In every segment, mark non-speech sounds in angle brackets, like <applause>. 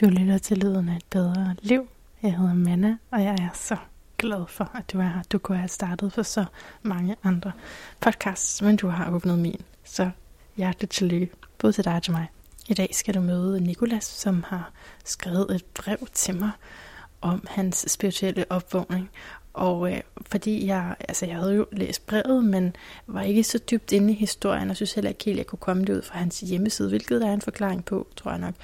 Du lytter til lyden af et bedre liv. Jeg hedder Manna, og jeg er så glad for, at du er her. Du kunne have startet for så mange andre podcasts, men du har åbnet min. Så hjerteligt tillykke, både til dig og til mig. I dag skal du møde Nikolas, som har skrevet et brev til mig om hans spirituelle opvågning. Og øh, fordi jeg, altså jeg havde jo læst brevet, men var ikke så dybt inde i historien, og synes heller ikke helt, at jeg kunne komme det ud fra hans hjemmeside, hvilket der er en forklaring på, tror jeg nok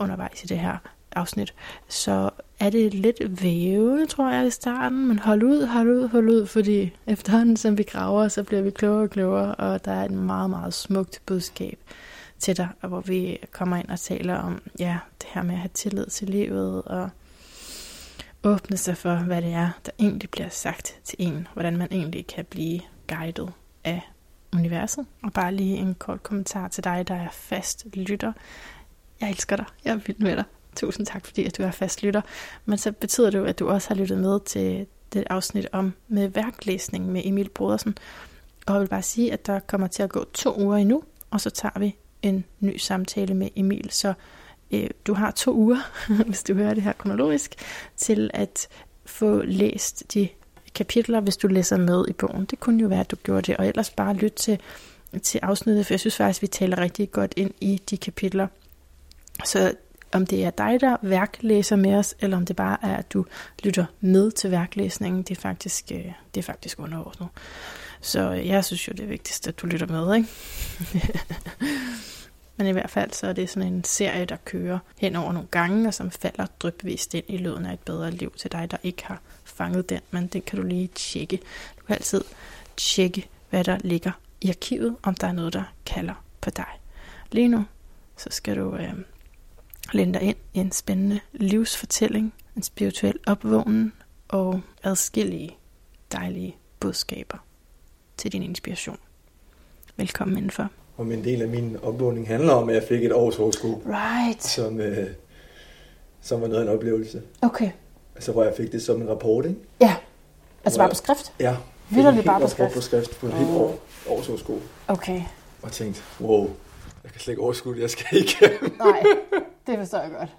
undervejs i det her afsnit, så er det lidt vævende, tror jeg, i starten. Men hold ud, hold ud, hold ud, fordi efterhånden, som vi graver, så bliver vi klogere og klogere, og der er et meget, meget smukt budskab til dig, og hvor vi kommer ind og taler om, ja, det her med at have tillid til livet, og åbne sig for, hvad det er, der egentlig bliver sagt til en, hvordan man egentlig kan blive guidet af universet. Og bare lige en kort kommentar til dig, der er fast lytter jeg elsker dig, jeg er vild med dig. Tusind tak, fordi at du er fast lytter. Men så betyder det jo, at du også har lyttet med til det afsnit om med værklæsning med Emil Brodersen. Og jeg vil bare sige, at der kommer til at gå to uger endnu, og så tager vi en ny samtale med Emil. Så øh, du har to uger, <laughs> hvis du hører det her kronologisk, til at få læst de kapitler, hvis du læser med i bogen. Det kunne jo være, at du gjorde det, og ellers bare lyt til, til afsnittet, for jeg synes faktisk, at vi taler rigtig godt ind i de kapitler. Så om det er dig, der værklæser med os, eller om det bare er, at du lytter med til værklæsningen, det er faktisk, øh, det er faktisk underordnet. Så øh, jeg synes jo, det er vigtigst, at du lytter med, ikke? <laughs> Men i hvert fald så er det sådan en serie, der kører hen over nogle gange, og som falder drypvist ind i lyden af et bedre liv til dig, der ikke har fanget den. Men det kan du lige tjekke. Du kan altid tjekke, hvad der ligger i arkivet, om der er noget, der kalder på dig. Lige nu, så skal du øh, læne dig ind i en spændende livsfortælling, en spirituel opvågning og adskillige dejlige budskaber til din inspiration. Velkommen indenfor. Og en del af min opvågning handler om, at jeg fik et års hårsko. Right. Som, øh, som var noget af en oplevelse. Okay. Altså, hvor jeg fik det som en rapport, ikke? Ja. Altså bare på skrift? Ja. Vildt bare på skrift? på skrift på et oh. helt år, års hårsko. Okay. Og tænkte, wow, jeg kan slet ikke overskue det, jeg skal ikke. Nej, det forstår jeg godt.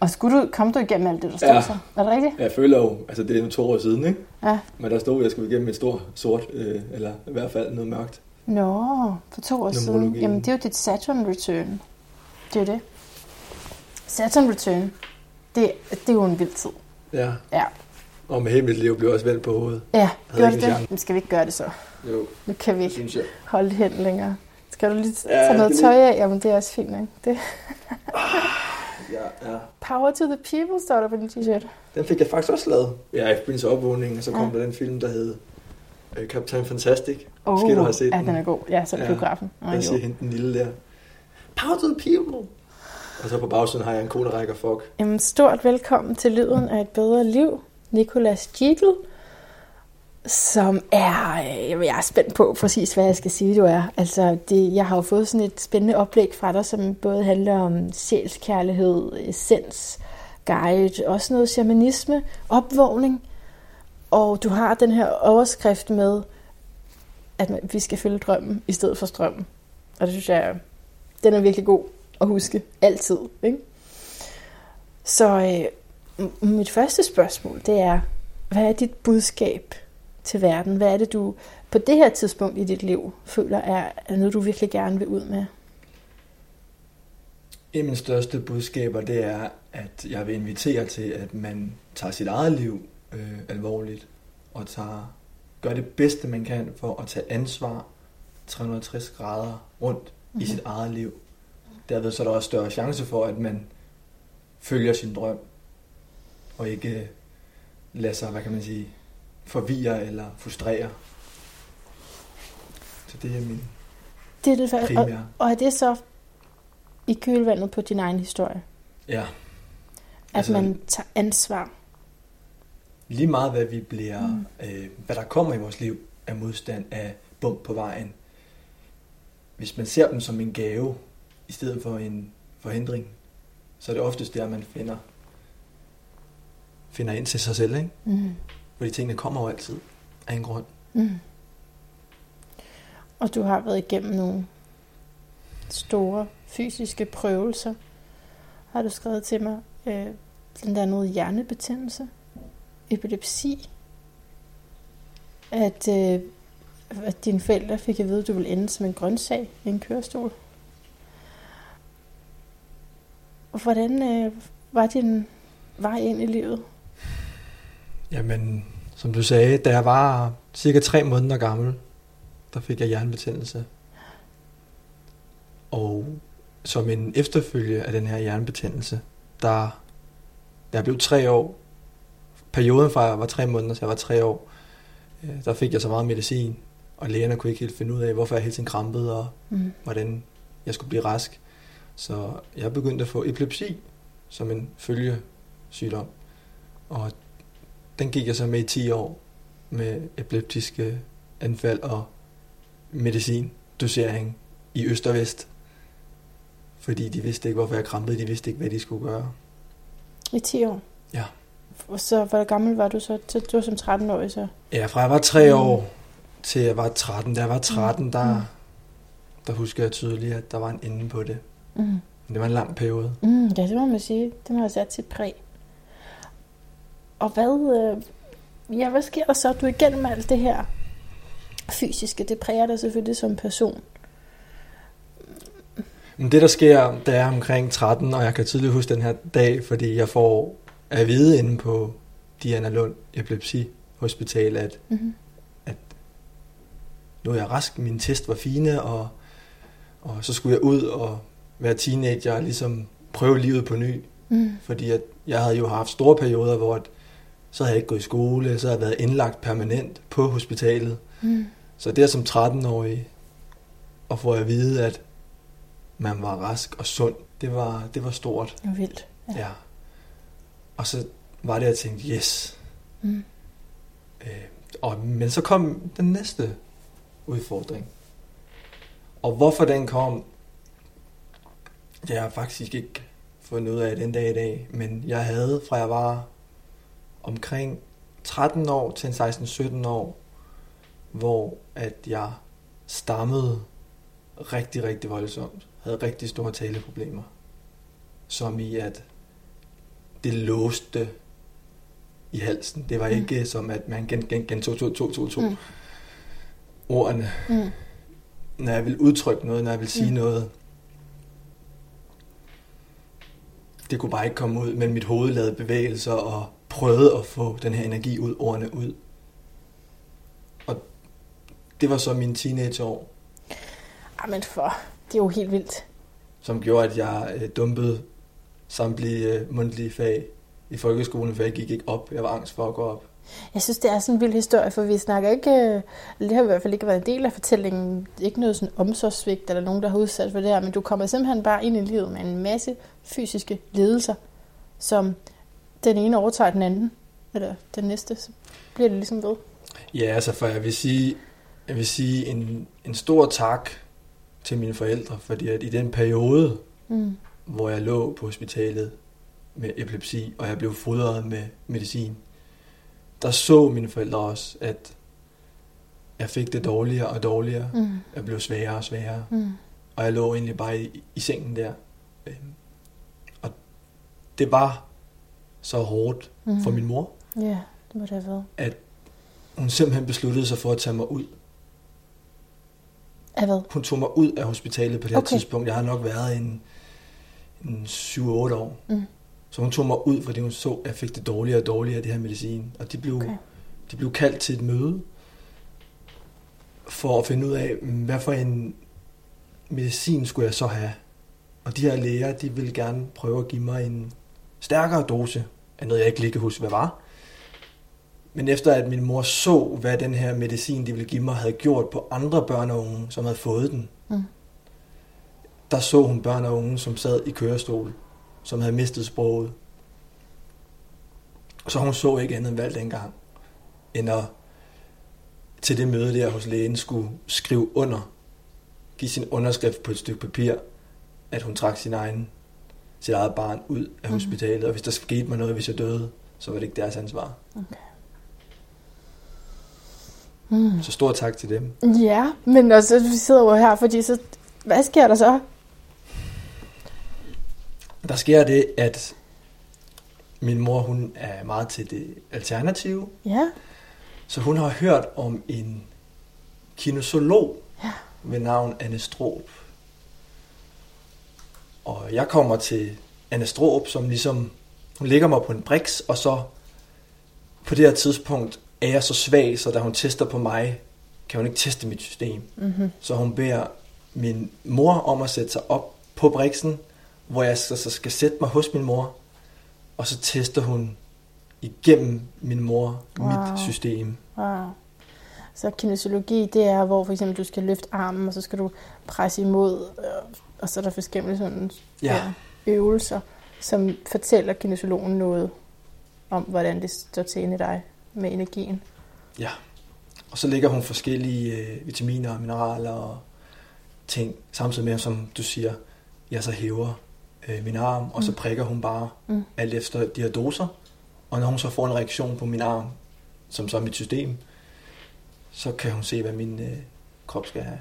Og skulle du, kom du igennem alt det, der stod ja. så? Er det rigtigt? Jeg føler jo, altså det er nu to år siden, ikke? Ja. Men der stod, at jeg skulle igennem et stort sort, øh, eller i hvert fald noget mørkt. Nå, for to år siden. Jamen det er jo dit Saturn Return. Det er det. Saturn Return, det, det er jo en vild tid. Ja. Ja. Og med hele mit liv blev også vendt på hovedet. Ja, gjorde det det? Men skal vi ikke gøre det så? Jo, Nu kan vi jeg. holde det hen længere. Skal du lige Ja, tage noget det tøj af? Jamen, det er også fint, ikke? Det. Ja, ja. Power to the people, står der på din t-shirt. Den fik jeg faktisk også lavet. Ja, i forbindelse med opvågningen, og så kom Ja. der den film, der hed øh, Captain Fantastic. Oh, Måske du har set ja, den. den er god. Ja, så Ja. biografen. Oh, Jeg siger hende den lille der. Power to the people. Og så på bagsiden har jeg en kode, der rækker fuck. Jamen, stort velkommen til Lyden af et bedre liv. Nicolas Giegel, som er, øh, jeg er spændt på præcis, hvad jeg skal sige, du er. Altså, det, jeg har jo fået sådan et spændende oplæg fra dig, som både handler om sjælskærlighed, essens, guide, også noget shamanisme, opvågning. Og du har den her overskrift med, at vi skal følge drømmen i stedet for strømmen. Og det synes jeg, den er virkelig god at huske altid. Ikke? Så øh, mit første spørgsmål, det er, hvad er dit budskab til verden? Hvad er det, du på det her tidspunkt i dit liv føler er, er noget, du virkelig gerne vil ud med? Et af mine største budskaber, det er, at jeg vil invitere til, at man tager sit eget liv øh, alvorligt, og tager, gør det bedste, man kan for at tage ansvar 360 grader rundt mm-hmm. i sit eget liv. Derved så er der også større chance for, at man følger sin drøm, og ikke øh, lader sig, hvad kan man sige, forvirre eller frustrere. Så det er min Det er det, og, primære. og er det så i kølvandet på din egen historie? Ja. At Altså- man tager ansvar? lige meget hvad vi bliver, mm. øh, hvad der kommer i vores liv af modstand, af bump på vejen. Hvis man ser dem som en gave, i stedet for en forhindring, så er det oftest der, man finder, finder ind til sig selv, ikke? Mm. Fordi tingene kommer jo altid af en grund. Mm. Og du har været igennem nogle store fysiske prøvelser. har du skrevet til mig, øh, blandt andet hjernebetændelse, epilepsi, at, øh, at dine forældre fik at vide, at du ville ende som en grøntsag i en kørestol. Hvordan øh, var din vej ind i livet? Jamen, som du sagde, da jeg var cirka tre måneder gammel, der fik jeg hjernebetændelse. Og som en efterfølge af den her hjernebetændelse, der, jeg blev tre år, perioden fra jeg var tre måneder til jeg var tre år, øh, der fik jeg så meget medicin, og lægerne kunne ikke helt finde ud af, hvorfor jeg hele tiden krampede, og mm. hvordan jeg skulle blive rask. Så jeg begyndte at få epilepsi som en følgesygdom. Og den gik jeg så med i 10 år med epileptiske anfald og medicin, dosering i øst og vest. Fordi de vidste ikke, hvorfor jeg krampede. De vidste ikke, hvad de skulle gøre. I 10 år? Ja. Så hvor gammel var du så? Du var som 13-årig så? Ja, fra jeg var 3 mm. år til jeg var 13. Da jeg var 13, mm. der, mm. der husker jeg tydeligt, at der var en ende på det. Mm. Det var en lang periode. Mm, ja, det må man sige. Det må have sat sit præg. Og hvad, øh, ja, hvad sker der så? Du er igennem alt det her fysiske. Det præger dig selvfølgelig som person. Men det, der sker, det er omkring 13, og jeg kan tydeligt huske den her dag, fordi jeg får at vide inde på Diana Lund Epilepsi Hospital, at, mm-hmm. at nu er jeg rask, mine test var fine, og, og så skulle jeg ud og være teenager og ligesom prøve livet på ny. Mm. Fordi at jeg havde jo haft store perioder, hvor at, så havde jeg ikke gået i skole, så havde jeg været indlagt permanent på hospitalet. Mm. Så det er som 13-årig at få at vide, at man var rask og sund, det var, det var stort. Det var vildt. Ja. ja. Og så var det, at jeg tænkte, yes. Mm. Øh, og, men så kom den næste udfordring. Og hvorfor den kom, det har jeg faktisk ikke fundet ud af den dag i dag. Men jeg havde, fra jeg var omkring 13 år til 16-17 år, hvor at jeg stammede rigtig, rigtig voldsomt. Havde rigtig store taleproblemer. Som i, at det låste i halsen. Det var mm. ikke som, at man gen, gen, gen to, to, to, to, to. Mm. ordene. Mm. Når jeg vil udtrykke noget, når jeg vil sige mm. noget. Det kunne bare ikke komme ud, men mit hoved lavede bevægelser og prøvede at få den her energi ud, ordene ud. Og det var så mine teenageår. Jamen for, det er jo helt vildt. Som gjorde, at jeg øh, dumpede samtlige øh, mundtlige fag i folkeskolen, for jeg gik ikke op. Jeg var angst for at gå op. Jeg synes, det er sådan en vild historie, for vi snakker ikke, øh, det har i hvert fald ikke været en del af fortællingen, ikke noget sådan omsorgsvigt eller nogen, der har udsat for det her, men du kommer simpelthen bare ind i livet med en masse fysiske ledelser, som den ene overtager den anden, eller den næste, så bliver det ligesom ved. Ja, altså for jeg vil sige, jeg vil sige en, en stor tak til mine forældre, fordi at i den periode, mm. hvor jeg lå på hospitalet med epilepsi, og jeg blev fodret med medicin, der så mine forældre også, at jeg fik det dårligere og dårligere. Mm. Jeg blev sværere og sværere. Mm. Og jeg lå egentlig bare i, i sengen der. Øhm, og det var så hårdt mm. for min mor. Ja, yeah, det må det have været. At hun simpelthen besluttede sig for at tage mig ud. Af hvad? Hun tog mig ud af hospitalet på det okay. her tidspunkt. Jeg har nok været en, en 7-8 år. Mm. Så hun tog mig ud, fordi hun så, at jeg fik det dårligere og dårligere af det her medicin. Og de blev, okay. de blev kaldt til et møde, for at finde ud af, hvad for en medicin skulle jeg så have. Og de her læger, de ville gerne prøve at give mig en stærkere dose af noget, jeg ikke lige kan huske, hvad var. Men efter at min mor så, hvad den her medicin, de ville give mig, havde gjort på andre børn og unge, som havde fået den, mm. der så hun børn og unge, som sad i kørestol som havde mistet sproget. Så hun så ikke andet valg dengang, end at til det møde der hos lægen skulle skrive under, give sin underskrift på et stykke papir, at hun trak sin egen, sit eget barn ud af mhm. hospitalet, mm. og hvis der skete mig noget, hvis jeg døde, så var det ikke deres ansvar. Okay. Mm. Så stor tak til dem. Ja, men også, vi sidder jo her, fordi så, hvad sker der så? Der sker det, at min mor hun er meget til det alternative, Ja. så hun har hørt om en kinesolog Ja. ved navn Anne Stroop. Og jeg kommer til Anne Stroop, som ligesom, hun lægger mig på en briks, og så på det her tidspunkt er jeg så svag, så da hun tester på mig, kan hun ikke teste mit system. Mm-hmm. Så hun beder min mor om at sætte sig op på briksen, hvor jeg så, så skal sætte mig hos min mor, og så tester hun igennem min mor Wow. mit system. Wow. Så kinesiologi, det er, hvor for eksempel du skal løfte armen, og så skal du presse imod, øh, og så er der forskellige sådan Ja. ja, øvelser, som fortæller kinesiologen noget om, hvordan det står til inde i dig med energien. Ja. Og så lægger hun forskellige øh, vitaminer og mineraler og ting, samtidig med, som du siger, jeg så hæver øh, min arm, og så Mm. prikker hun bare Mm. alt efter de her doser. Og når hun så får en reaktion på min arm, som så er mit system, så kan hun se, hvad min øh, krop skal have.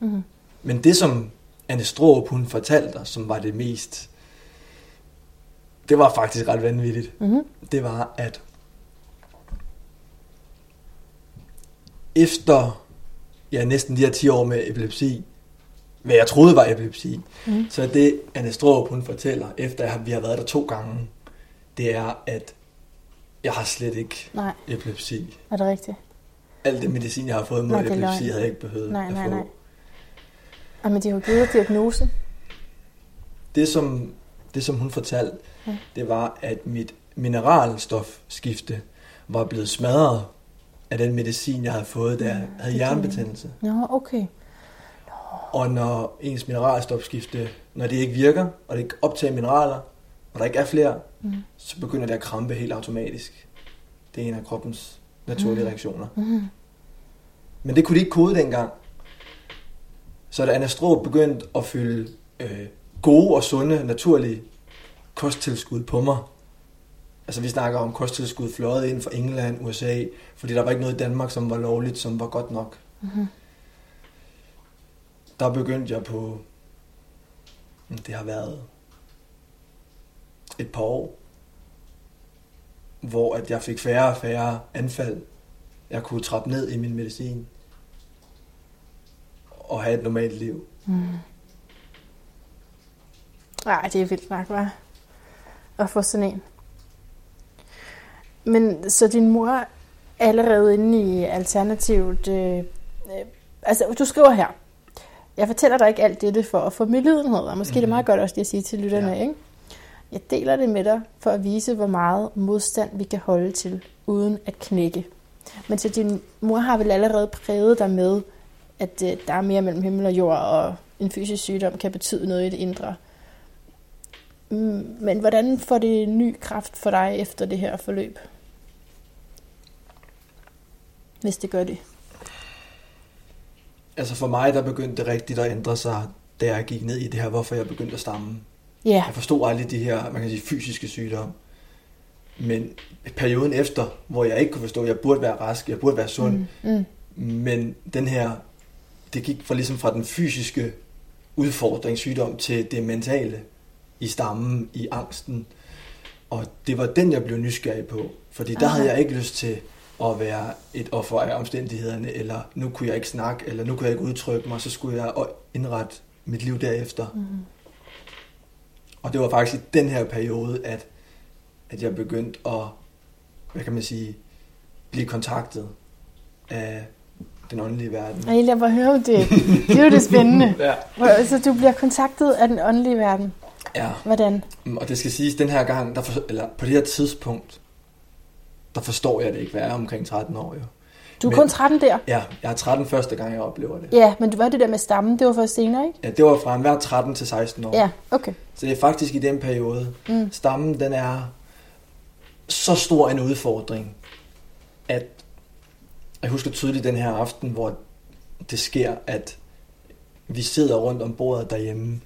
Mm. Men det, som Anne Stroop, hun fortalte os, som var det mest... Det var faktisk ret vanvittigt. Mm. Det var, at efter ja, næsten de her 10 år med epilepsi, hvad jeg troede var epilepsi, Mm. så det Anne Stroop, hun fortæller, efter at vi har været der to gange, det er, at jeg har slet ikke Nej, epilepsi. er det rigtigt? Alt det medicin, jeg har fået mod Nej, epilepsi, løgn. havde jeg ikke behøvet Nej, at nej, få. nej. Og men de har jo givet diagnosen. Det som, det, som hun fortalte, Ja. det var, at mit mineralstofskifte var blevet smadret af den medicin, jeg havde fået, jeg Mm, havde hjernebetændelse. Nå, okay. Og når ens mineralstofskifte, når det ikke virker, og det ikke optager mineraler, og der ikke er flere, Mm. så begynder det at krampe helt automatisk. Det er en af kroppens naturlige Mm. reaktioner. Mm. Men det kunne de ikke kode dengang. Så da Anna Stroop begyndte at fylde øh, gode og sunde, naturlige kosttilskud på mig, altså vi snakker om kosttilskud fløjet ind fra England, USA, fordi der var ikke noget i Danmark, som var lovligt, som var godt nok. Mm. Der begyndte jeg på, det har været et par år, hvor at jeg fik færre og færre anfald. Jeg kunne trappe ned i min medicin og have et normalt liv. Mm. Ej, det er vildt nok, hva'? At få sådan en. Men så din mor er allerede inde i alternativet... Øh, øh, altså, du skriver her. Jeg fortæller dig ikke alt dette for at få medlidenhed, og måske mm. det er Mhm. meget godt også lige at sige til lytterne, ja. ikke? Jeg deler det med dig for at vise, hvor meget modstand vi kan holde til, uden at knække. Men så din mor har vel allerede præget dig med, at øh, der er mere mellem himmel og jord, og en fysisk sygdom kan betyde noget i det indre. Mm, Men hvordan får det ny kraft for dig efter det her forløb? Hvis det gør det. Altså for mig, der begyndte det rigtigt at ændre sig, da jeg gik ned i det her, hvorfor jeg begyndte at stamme. Ja, Jeg forstod aldrig de her, man kan sige, fysiske sygdomme. Men perioden efter, hvor jeg ikke kunne forstå, at jeg burde være rask, jeg burde være sund, mm, mm, Men den her, det gik fra ligesom fra den fysiske udfordring, sygdom, til det mentale i stammen, i angsten. Og det var den, jeg blev nysgerrig på. Fordi der Aha. havde jeg ikke lyst til at være et offer af omstændighederne, eller nu kunne jeg ikke snakke, eller nu kunne jeg ikke udtrykke mig, så skulle jeg indrette mit liv derefter. mm. Og det var faktisk i den her periode, at, at jeg begyndte at, hvad kan man sige, blive kontaktet af den åndelige verden. Ej, lad mig høre det. Det er jo det spændende. <laughs> Ja. Så du bliver kontaktet af den åndelige verden. ja. Hvordan? Mm, Og det skal siges, den her gang, der for, eller på det her tidspunkt, der forstår jeg det ikke, hvad jeg er omkring 13 år jo. Du er Men- kun 13 der. Ja, jeg er 13 første gang, jeg oplever det. Ja, men du var det der med stammen, det var først senere, ikke? Ja, det var fra enhver 13 til 16 år. Ja, okay. Så det er faktisk i den periode. Mm. Stammen, den er så stor en udfordring, at jeg husker tydeligt den her aften, hvor det sker, at vi sidder rundt om bordet derhjemme,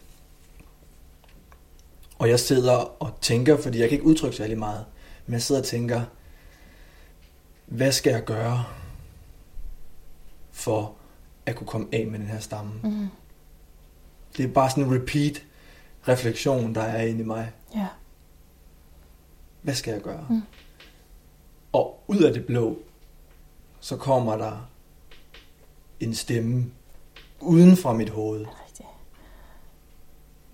og jeg sidder og tænker, fordi jeg kan ikke udtrykke særlig meget, men jeg sidder og tænker, hvad skal jeg gøre for at kunne komme af med den her stamme? Mm. Det er bare sådan en repeat refleksion, der er inde i mig. Ja. Hvad skal jeg gøre? Mm. Og ud af det blå, så kommer der en stemme uden fra mit hoved.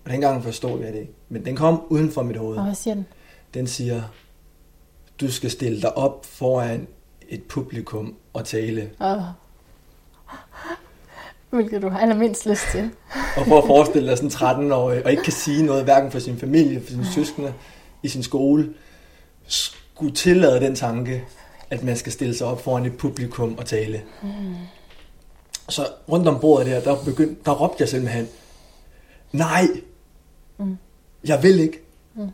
Og dengang forstod jeg det ikke. Men den kom uden fra mit hoved. Og hvad siger den? Den siger, du skal stille dig op foran et publikum og tale. Åh. Hvilket du har allermindst lyst til. Og prøv at forestille dig sådan en 13-årig, og ikke kan sige noget, hverken for sin familie, for sine søskende, i sin skole, skulle tillade den tanke, at man skal stille sig op foran et publikum og tale. Mm. Så rundt om bordet der, der, begyndte, der råbte jeg simpelthen, nej, mm. jeg vil ikke. Mm.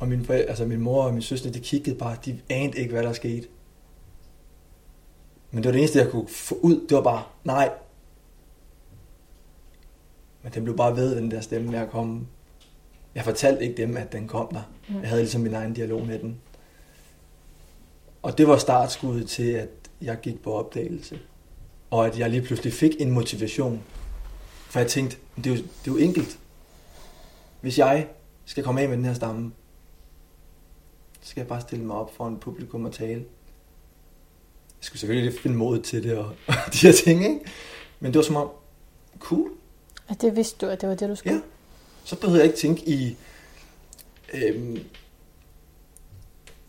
Og min, altså min mor og min søster, de kiggede bare, de anede ikke, hvad der skete. Men det var det eneste, jeg kunne få ud, det var bare, nej. Men den blev bare ved, den der stemme med at komme. Jeg fortalte ikke dem, at den kom der. Jeg havde ligesom min egen dialog med den. Og det var startskuddet til, at jeg gik på opdagelse. Og at jeg lige pludselig fik en motivation. For jeg tænkte, det er jo, det er jo enkelt. Hvis jeg skal komme af med den her stamme, så skal jeg bare stille mig op for en publikum og tale. Jeg skulle selvfølgelig lige finde mod til det og, og <laughs> de her ting, ikke? Men det var som om, cool, Ja, det vidste du, at det var det, du skulle. Ja. Så behøver jeg ikke tænke i øhm,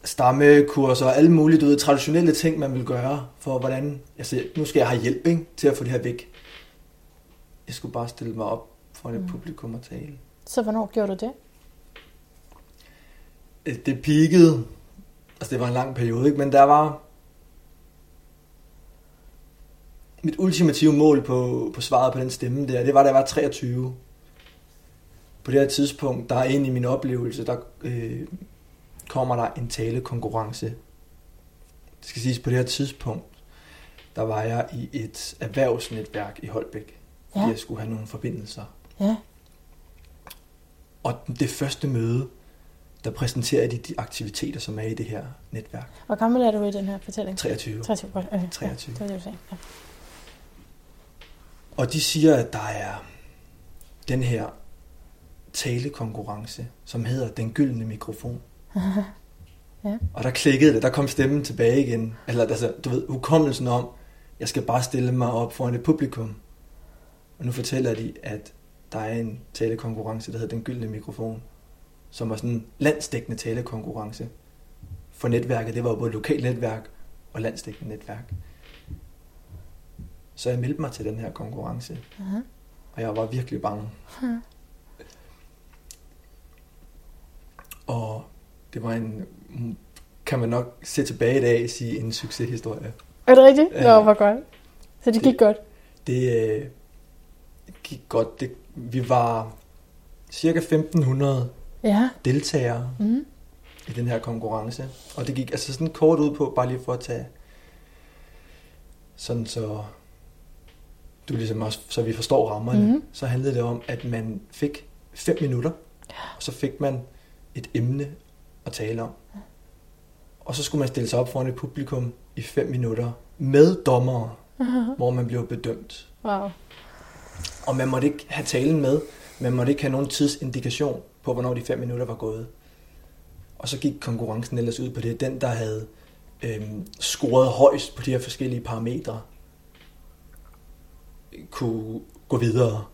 stammekurser og alle mulige du ved, traditionelle ting, man vil gøre for hvordan, altså nu skal jeg have hjælp ikke, til at få det her væk. Jeg skulle bare stille mig op for et mm. publikum og tale. Så hvornår gjorde du det? Øh, Det peakede, altså det var en lang periode, ikke? men der var mit ultimative mål på, på svaret på den stemme der, det var, da jeg var 23. På det her tidspunkt, der er ind i min oplevelse, der øh, kommer der en talekonkurrence. Det skal siges, på det her tidspunkt, der var jeg i et erhvervsnetværk i Holbæk, fordi Ja. jeg skulle have nogle forbindelser. Ja. Og det første møde, der præsenterer de de aktiviteter, som er i det her netværk. Hvor gammel er du i den her fortælling? 23. 23. Godt. Okay. 23. Ja, det var det, du sagde. Ja. Og de siger, at der er den her talekonkurrence, som hedder Den Gyldne Mikrofon. <laughs> Ja. Og der klikkede det, der kom stemmen tilbage igen. Eller altså, du ved, hukommelsen om, jeg skal bare stille mig op foran et publikum. Og nu fortæller de, at der er en talekonkurrence, der hedder Den Gyldne Mikrofon, som er sådan en landsdækkende talekonkurrence. For netværket, det var både lokalt netværk og landsdækkende netværk. Så jeg meldte mig til den her konkurrence. Aha. Og jeg var virkelig bange. Og det var en, kan man nok se tilbage i dag sige, en succeshistorie. Er det rigtigt? Ja. Nå, hvor godt. Så det gik godt. Det øh, gik godt. Det, vi var cirka 1500 Ja. deltagere Mm. i den her konkurrence. Og det gik altså sådan kort ud på, bare lige for at tage sådan så du ligesom også, så vi forstår rammerne, Mhm. så handlede det om, at man fik fem minutter, og så fik man et emne at tale om. Og så skulle man stille sig op foran et publikum i fem minutter med dommere, <laughs> hvor man blev bedømt. Wow. Og man måtte ikke have talen med, man måtte ikke have nogen tidsindikation på, hvornår de fem minutter var gået. Og så gik konkurrencen ellers ud på det. Den, der havde øhm, scoret højst på de her forskellige parametre, kunne gå videre.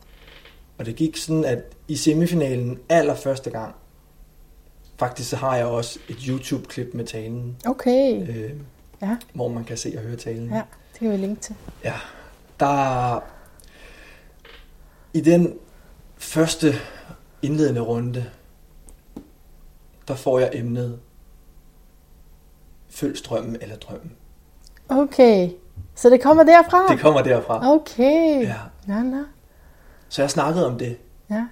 Og det gik sådan, at i semifinalen allerførste gang, faktisk så har jeg også et YouTube-klip med talen, Okay. øh, Ja, hvor man kan se og høre talen. ja. Det kan vi linke til. Ja, der i den første indledende runde, der får jeg emnet Følg strømmen eller drømmen. Okay. Så det kommer derfra? Det kommer derfra. Okay. Ja. Nå, nå. Så jeg snakkede om det, Ja,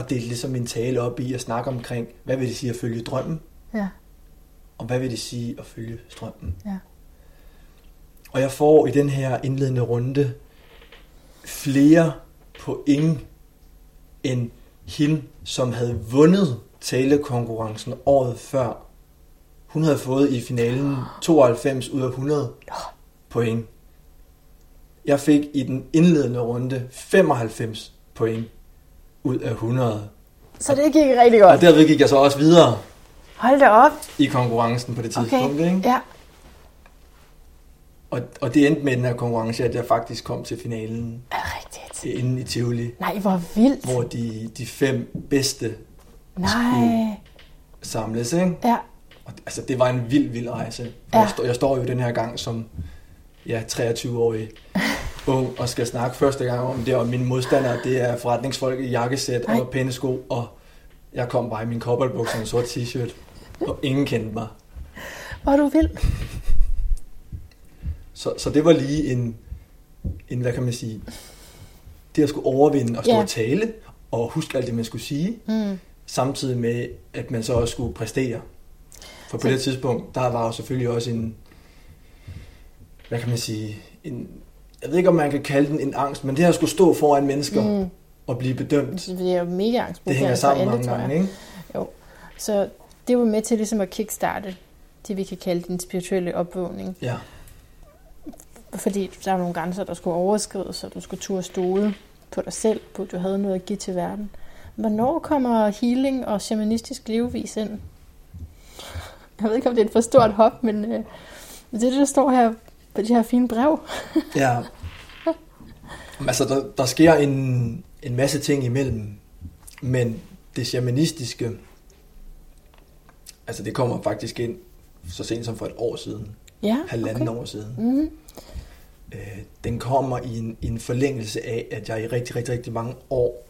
og det er ligesom min tale op i at snakke omkring, hvad vil det sige at følge drømmen, ja, og hvad vil det sige at følge strømmen. ja. Og jeg får i den her indledende runde flere point end hende, som havde vundet talekonkurrencen året før. Hun havde fået i finalen 92 ud af 100 point. Jeg fik i den indledende runde 95 point ud af 100. Så det gik rigtig godt. Og derved gik jeg så også videre Hold da op. i konkurrencen på det tidspunkt. Okay. Ikke? Ja. Og, og det endte med den her konkurrence, at jeg faktisk kom til finalen Er rigtigt? inde i Tivoli, Nej, hvor vildt. hvor de, de fem bedste Nej. samles. Ikke? Ja. Og, altså, det var en vild, vild rejse. Ja. Jeg, står, jeg står jo den her gang som ja, 23-årig <laughs> ung og skal snakke første gang om det, og mine modstandere, det er forretningsfolk i jakkesæt og pæne sko, og jeg kom bare i min kopperbukser og en sort t-shirt, og ingen kendte mig. Hvor du vild. Så, så det var lige en, en, hvad kan man sige, det at skulle overvinde og stå Ja. og tale, og huske alt det, man skulle sige, Mm. samtidig med, at man så også skulle præstere. For på Så- det tidspunkt, der var jo selvfølgelig også en, hvad kan man sige, en, jeg ved ikke, om man kan kalde den en angst, men det her skulle stå foran mennesker mm. Og blive bedømt, det er jo mega det angstprovokerende hænger for sammen alle, mange gange, ikke? Så det var med til ligesom at kickstarte det, vi kan kalde den spirituelle opvågning. Ja. Fordi der var nogle grænser, der skulle overskrides, så du skulle turde stole på dig selv, på at du havde noget at give til verden. Hvornår kommer healing og shamanistisk levevis ind? Jeg ved ikke, om det er et for stort hop, men øh, det det, der står her på det her fine brev. ja. <laughs> Altså, der, der sker en, en masse ting imellem, men det shamanistiske, altså det kommer faktisk ind så sent som for et år siden, Ja, halvanden okay. år siden. Mm-hmm. Øh, den kommer i en, i en forlængelse af, at jeg i rigtig, rigtig, rigtig mange år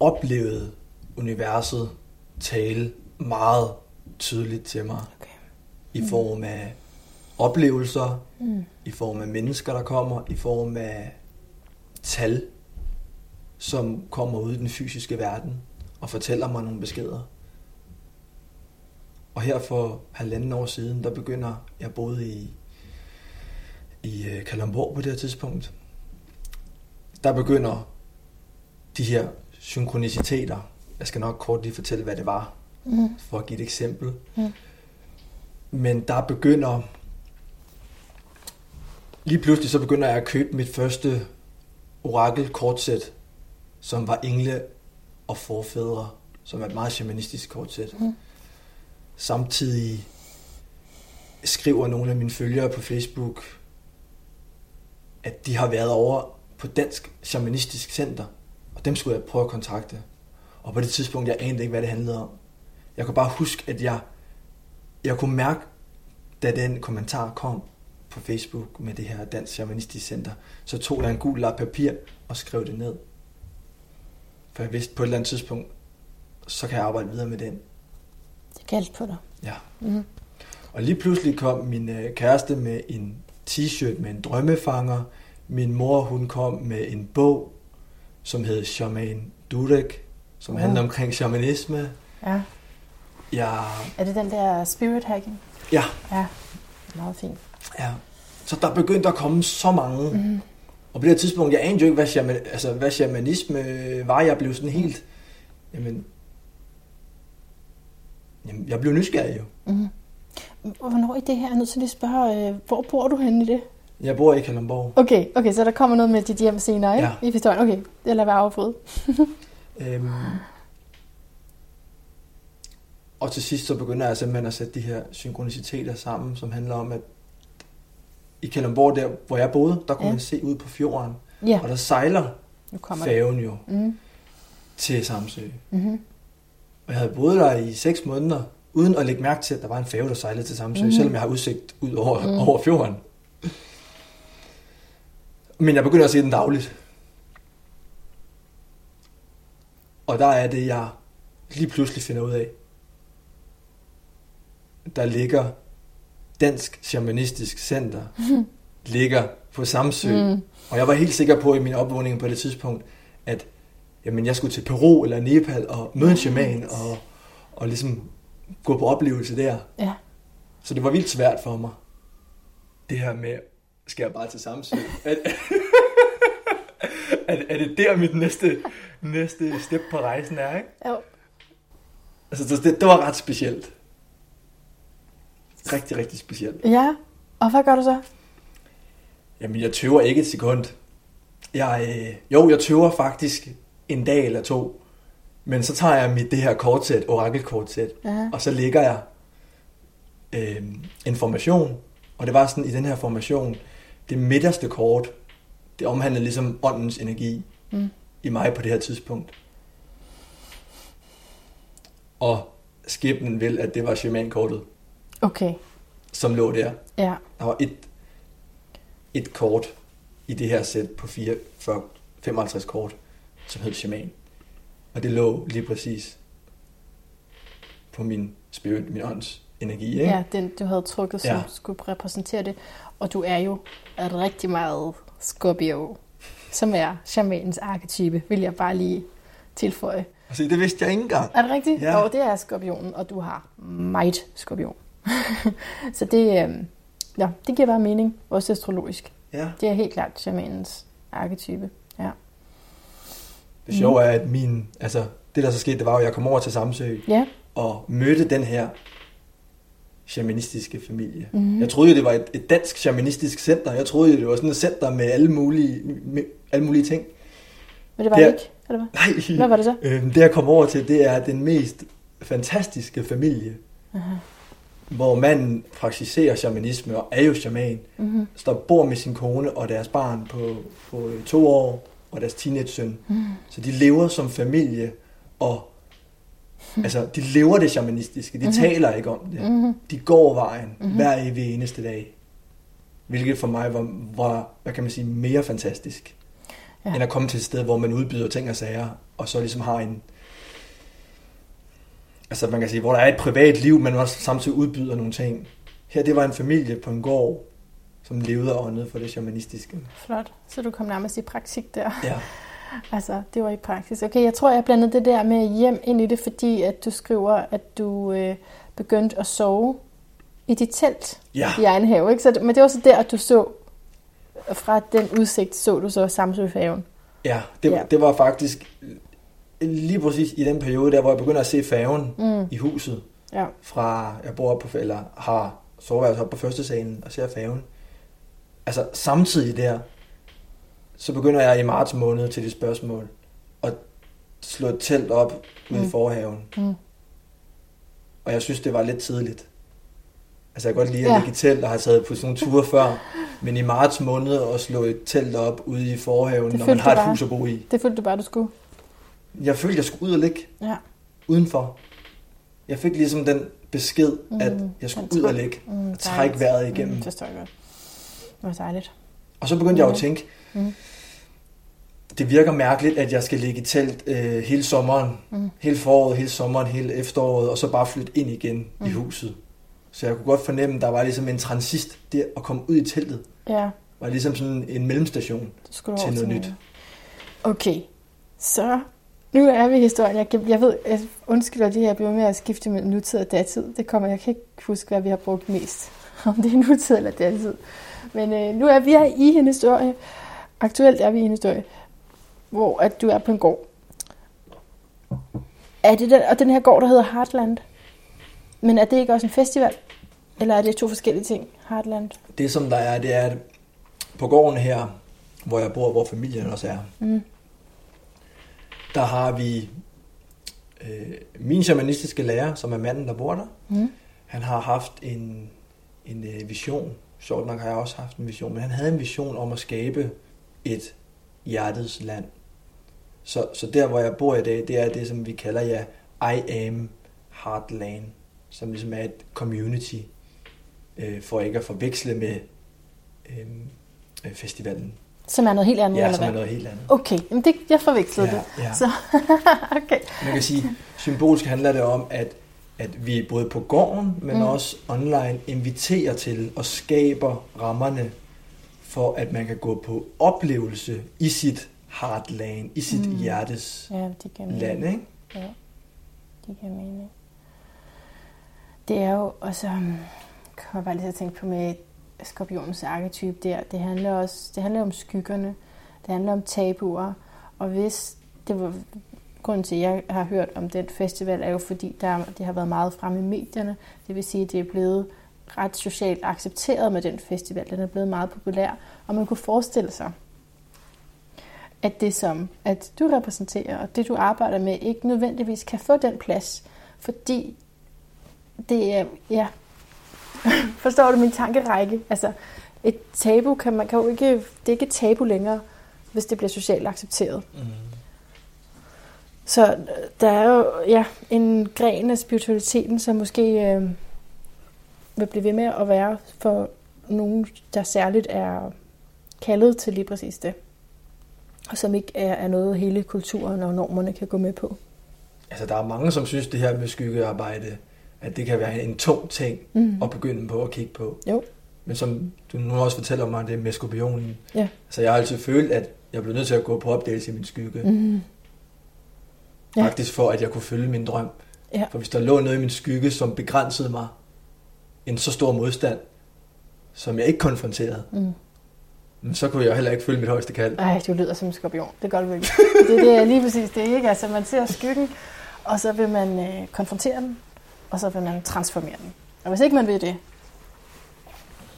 oplevede universet tale meget tydeligt til mig. Okay. I form af oplevelser, Mm. i form af mennesker, der kommer, i form af tal, som kommer ud i den fysiske verden og fortæller mig nogle beskeder. Og her for halvanden år siden, der begynder, jeg boede i, i øh, Kalamborg på det her tidspunkt, der begynder de her synkroniciteter. Jeg skal nok kort lige fortælle, hvad det var, Mm. for at give et eksempel. Mm. Men der begynder... Lige pludselig så begynder jeg at købe mit første orakel-kortsæt, som var engle og forfædre, som er et meget shamanistisk kortsæt. Mm. Samtidig skriver nogle af mine følgere på Facebook, at de har været over på Dansk Shamanistisk Center, og dem skulle jeg prøve at kontakte. Og på det tidspunkt, jeg anede ikke, hvad det handlede om. Jeg kunne bare huske, at jeg, jeg kunne mærke, da den kommentar kom på Facebook med det her Dansk Shamanistisk Center, så tog jeg en gul lap papir og skrev det ned. For jeg vidste, på et eller andet tidspunkt, så kan jeg arbejde videre med den. Det galt på dig. Ja. Mm. Og lige pludselig kom min øh, kæreste med en t-shirt med en drømmefanger. Min mor, hun kom med en bog, som hed Shaman Durek, som Wow. handler omkring shamanisme. Ja. Jeg, Er det den der spirit hacking? ja, Ja, meget fint. Ja. Så der begyndte at komme så mange. Mm. Og på det tidspunkt, jeg anede jo ikke, hvad, shaman, altså, hvad shamanisme var. Jeg blev sådan helt... Jamen, jamen, jeg blev nysgerrig jo. Mm. Hvornår i det her? Jeg er nødt til at spørge, øh, hvor bor du henne i det? Jeg bor i Kalundborg. Okay, okay, så der kommer noget med dit hjem senere, ikke? Ja. I historien. Okay, det lader være afbryde. <laughs> Øhm, og til sidst så begynder jeg simpelthen at sætte de her synkroniciteter sammen, som handler om, at i Kalundborg, der hvor jeg boede, der kunne Ja. man se ud på fjorden, Ja, og der sejler nu det. færgen jo Mm. til Samsø. Mm-hmm. Og jeg havde boet der i seks måneder, uden at lægge mærke til, at der var en færge, der sejlede til Samsø, Mhm. mm. selvom jeg har udsigt ud over, mm. over fjorden. Men jeg begynder at se den dagligt. Og der er det, jeg lige pludselig finder ud af. Der ligger Dansk Shamanistisk Center, ligger på Samsø. Mm. Og jeg var helt sikker på i min opvågning på det tidspunkt, at jamen, jeg skulle til Peru eller Nepal og møde en shaman og, og ligesom gå på oplevelse der. Ja. Så det var vildt svært for mig. Det her med, skal jeg bare til Samsø? er, er, er det der mit næste, næste step på rejsen er, ikke? Jo. Altså, det, det var ret specielt. Rigtig, rigtig specielt. Ja, og hvad gør du så? Jamen, jeg tøver ikke et sekund. Jeg, øh, jo, jeg tøver faktisk en dag eller to. Men så tager jeg mit det her kortsæt, orakelkortsæt, og så lægger jeg øh, en formation, og det var sådan i den her formation, det midterste kort, det omhandlede ligesom åndens energi Mm. i mig på det her tidspunkt. Og skæbnen vil, at det var shamankortet, Okay, som lå der. ja. Der var et, et kort i det her sæt på 4, 40, 55 kort, som hed shaman. Og det lå lige præcis på min spirit, min ånds energi. Ikke? Ja, den du havde trukket, som Ja. skulle repræsentere det. Og du er jo et rigtig meget Scorpio, som er shamanens arketype, vil jeg bare lige tilføje. Altså, det vidste jeg ikke engang. Er det rigtigt? Ja. Jo, det er skorpionen, og du har meget skorpion. <laughs> så det, øh, ja, det giver bare mening, også astrologisk. Ja. Det er helt klart shamanens arketype. Ja. Det sjove er, at min, altså, det der så skete, det var jo, at jeg kom over til Samsø Ja. og mødte den her shamanistiske familie. Mhm. Jeg troede jo, det var et, et dansk shamanistisk center. Jeg troede jo, det var sådan et center med alle mulige, med alle mulige ting. Men det var Det er- ikke, eller hvad? Nej, Hvad var det så? Øhm, det jeg kom over til, det er den mest fantastiske familie, Aha. Hvor manden praktiserer shamanisme og er jo shaman. Mm-hmm. Står bor med sin kone og deres barn på, på to år og deres teenage-søn. Mm. Så de lever som familie, og <laughs> altså, de lever det shamanistiske. De Mhm. taler ikke om det. Mm-hmm. De går vejen Mhm. hver evig eneste dag. Hvilket for mig var, var hvad kan man sige, mere fantastisk, ja. end at komme til et sted, hvor man udbyder ting og sager, og så ligesom har en... Altså man kan sige, hvor der er et privat liv, men også samtidig udbyder nogle ting. Her, det var en familie på en gård, som levede og åndede for det shamanistiske. Flot. Så du kom nærmest i praktik der. Ja. <laughs> Altså, det var i praksis. Okay, jeg tror, jeg blandede det der med hjem ind i det, fordi at du skriver, at du øh, begyndte at sove i dit telt Ja. i egen have. Ikke? Så, men det var så der, at du så, fra den udsigt, så du så Samsø-færgen. Ja, det, ja. det var faktisk lige præcis i den periode der, hvor jeg begynder at se færgen Mm. i huset. Ja. Fra, jeg bor på, eller har soveværelse op på første salen og ser færgen. Altså samtidig der, så begynder jeg i marts måned til det spørgsmål at slå et telt op ude mm. Mm. i forhaven. Mm. Og jeg synes, det var lidt tidligt. Altså jeg kan godt lide at Ja. ligge i telt og har taget på sådan nogle ture før. <laughs> Men i marts måned at slå et telt op ude i forhaven, når man har et bare. hus at bo i. Det følte du bare, du skulle. Jeg følte, jeg skulle ud og ligge Ja. udenfor. Jeg fik ligesom den besked, mm, at Mm, jeg skulle ud og ligge. Mm, Træk dejligt. vejret igennem. Mm, det står godt. Det var dejligt. Og så begyndte jeg jo Mm. at tænke, Mm. det virker mærkeligt, at jeg skal ligge i telt øh, hele sommeren, Mm. hele foråret, hele sommeren, hele efteråret, og så bare flytte ind igen mm. i Mm. huset. Så jeg kunne godt fornemme, at der var ligesom en transist der at komme ud i teltet. Ja, var ligesom sådan en mellemstation. Til noget nyt. Okay, så nu er vi i historien. Jeg, jeg ved, jeg undskylder det, jeg bliver med at skifte med nutid og datid. Det kommer, jeg kan ikke huske, hvad vi har brugt mest. <laughs> Om det er nutid eller datid. Men øh, nu er vi her i en historie. Aktuelt er vi i en historie, hvor at du er på en gård. Er det den, og den her gård, der hedder Heartland? Men er det ikke også en festival? Eller er det to forskellige ting? Heartland? Det som der er, det er, at på gården her, hvor jeg bor, hvor familien også er, Mm. Der har vi øh, min shamanistiske lærer, som er manden, der bor der. Mm. Han har haft en, en øh, vision. Sjovt nok har jeg også haft en vision, men han havde en vision om at skabe et hjertets land. Så, så der, hvor jeg bor i dag, det er det, som vi kalder ja, I am Heartland, som ligesom er et community, øh, for ikke at forveksle med øh, øh, festivalen. Som er noget helt andet, Ja, eller som er hvad? noget helt andet. Okay, men det, jeg forvekslede Ja, det. ja. Så, <laughs> okay. Man kan sige, symbolsk handler det om, at, at vi både på gården, men Mm. også online inviterer til og skaber rammerne for, at man kan gå på oplevelse i sit heartland, i sit Mm. hjertes Ja, det giver mening. land. Ikke? Ja, det giver mening. Det er jo også, um, kommer bare lige til at tænke på med skorpionens arketype der, det handler også, det handler om skyggerne, det handler om tabuer, og hvis det var, grunden til, at jeg har hørt om den festival, er jo fordi, der, det har været meget fremme i medierne, det vil sige, at det er blevet ret socialt accepteret med den festival, den er blevet meget populær, og man kunne forestille sig, at det som at du repræsenterer og det du arbejder med ikke nødvendigvis kan få den plads, fordi det er, ja, <laughs> forstår du min tankerække? Altså, et tabu kan man kan jo ikke, det er ikke et tabu længere, hvis det bliver socialt accepteret. Mm. Så øh, der er jo ja, en gren af spiritualiteten, som måske øh, vil blive ved med at være for nogen, der særligt er kaldet til lige præcis det. Og som ikke er, er noget, hele kulturen og normerne kan gå med på. Altså, der er mange, som synes, det her med skyggearbejde, at det kan være en tung ting mm. at begynde på at kigge på. Jo. Men som du nu også fortæller mig, det med skorpionen. Ja. Så jeg har altid følt, at jeg blev nødt til at gå på opdagelse i min skygge. Mm. Ja. Faktisk for, at jeg kunne følge min drøm. Ja. For hvis der lå noget i min skygge, som begrænsede mig en så stor modstand, som jeg ikke konfronterede, Mm. men så kunne jeg heller ikke følge mit højeste kald. Ej, du lyder som en skorpion. Det gør du ikke. Det, det er lige præcis det, ikke? Altså, man ser skyggen, og så vil man øh, konfrontere den, og så vil man transformere den. Og hvis ikke man vil det,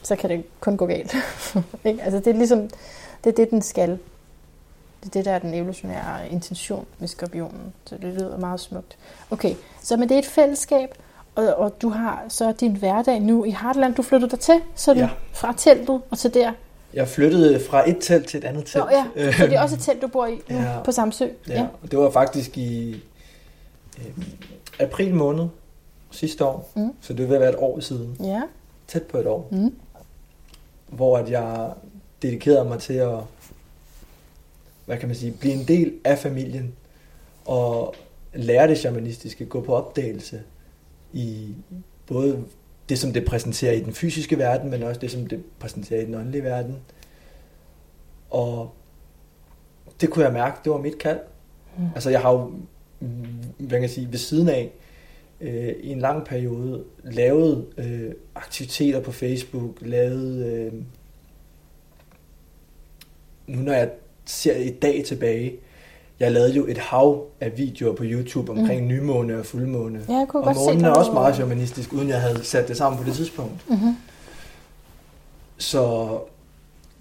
så kan det kun gå galt. <laughs> Altså, det er ligesom, det er det, den skal. Det er det, der er den evolutionære intention med skorpionen. Så det lyder meget smukt. Okay, så men det er et fællesskab, og, og du har så din hverdag nu i Hartland. Du flyttede dig til, så du Ja. fra teltet og til der. Jeg flyttede fra et telt til et andet telt. Nå, ja, <laughs> så det er også et telt, du bor i nu Ja. på Samsø. Ja, og det var faktisk i øh, april måned sidste år, Mm. så det vil være et år siden, Ja. tæt på et år, Mm. hvor at jeg dedikerede mig til at, hvad kan man sige, blive en del af familien og lære det shamanistiske, gå på opdagelse i både det, som det præsenterer i den fysiske verden, men også det, som det præsenterer i den åndelige verden. Og det kunne jeg mærke, det var mit kald. Mm. Altså jeg har jo, hvad kan jeg sige, ved siden af, øh, i en lang periode, lavet øh, aktiviteter på Facebook, lavet, øh, nu når jeg ser i dag tilbage, jeg lavede jo et hav af videoer på YouTube omkring mm. nymåne og fuldmåne. Ja, jeg kunne og godt se, månen der er også meget shamanistisk, uden jeg havde sat det sammen på det tidspunkt. Mm-hmm. Så,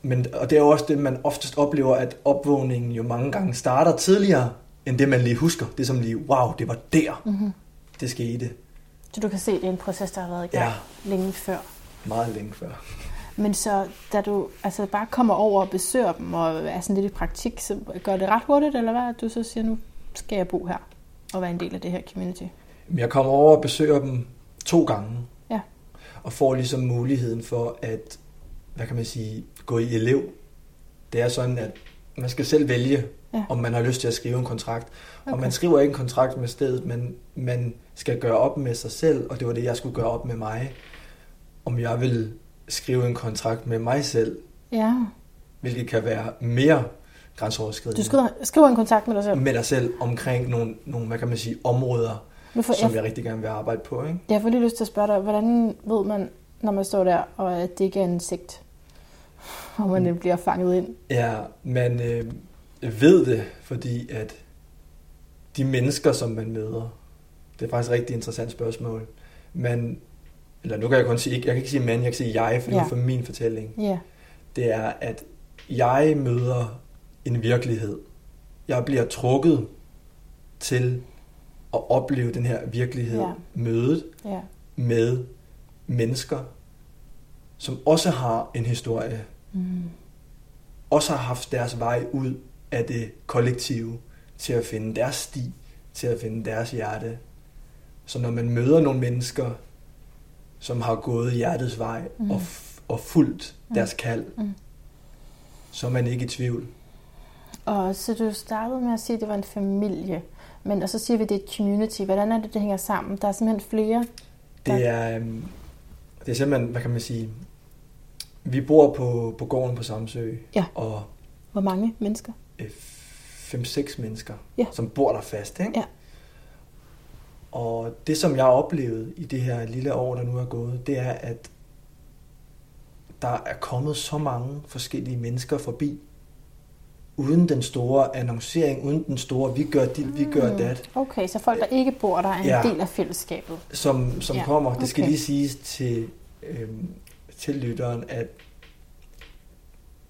men, og det er jo også det, man oftest oplever, at opvågningen jo mange gange starter tidligere, end det man lige husker. Det er som lige, wow, det var der, Mm-hmm. Det skete. Så du kan se, det er en proces, der har været i gang Ja. længe før. Meget længe før. Men så, da du altså bare kommer over og besøger dem, og er sådan lidt i praktik, så gør det ret hurtigt, eller hvad? At du så siger, nu skal jeg bo her og være en del af det her community. Jeg kommer over og besøger dem to gange. Ja. Og får ligesom muligheden for at, hvad kan man sige, gå i elev. Det er sådan, at man skal selv vælge, Ja. om man har lyst til at skrive en kontrakt. Og Okay. man skriver ikke en kontrakt med stedet, men man skal gøre op med sig selv, og det var det, jeg skulle gøre op med mig. Om jeg vil skrive en kontrakt med mig selv, Ja, hvilket kan være mere grænseoverskridende. du skriver, skriver en kontakt med dig selv. med dig selv omkring nogle, nogle, hvad kan man sige, områder, Nu får, som jeg, jeg rigtig gerne vil arbejde på. Ikke? jeg får lige lyst til at spørge dig, hvordan ved man, når man står der, og at det ikke er en sigt, og man Mm. bliver fanget ind? Ja, man øh, ved det, fordi at de mennesker, som man møder, det er faktisk et rigtig interessant spørgsmål. Man, eller nu kan jeg kun sige, jeg kan ikke sige man, jeg kan sige jeg, for det Ja. for min fortælling. Ja, Det er, at jeg møder en virkelighed. Jeg bliver trukket til at opleve den her virkelighed, Ja. mødet ja, med mennesker, som også har en historie, mm. også har haft deres vej ud af det kollektive til at finde deres sti, til at finde deres hjerte. Så når man møder nogle mennesker, som har gået hjertets vej Mm. og, og fulgt Mm. deres kald, Mm. så er man ikke i tvivl. Og så du startede med at sige, at det var en familie. Men og så siger vi, at det er et community. Hvordan er det, det hænger sammen? Der er simpelthen flere. Tak. Det er, øhm, det er simpelthen, hvad kan man sige, vi bor på, på gården på Samsø, Ja. og Hvor mange mennesker? 5-6 mennesker, Ja. som bor der fast. Ikke? Ja. Og det, som jeg har oplevet i det her lille år, der nu er gået, det er, at der er kommet så mange forskellige mennesker forbi, uden den store annoncering, uden den store, vi gør dit, vi gør Mm. dat, Okay, så folk, der ikke bor der, er en Ja. del af fællesskabet. som, som Ja, kommer. Det skal okay. lige siges til, øhm, til lytteren, at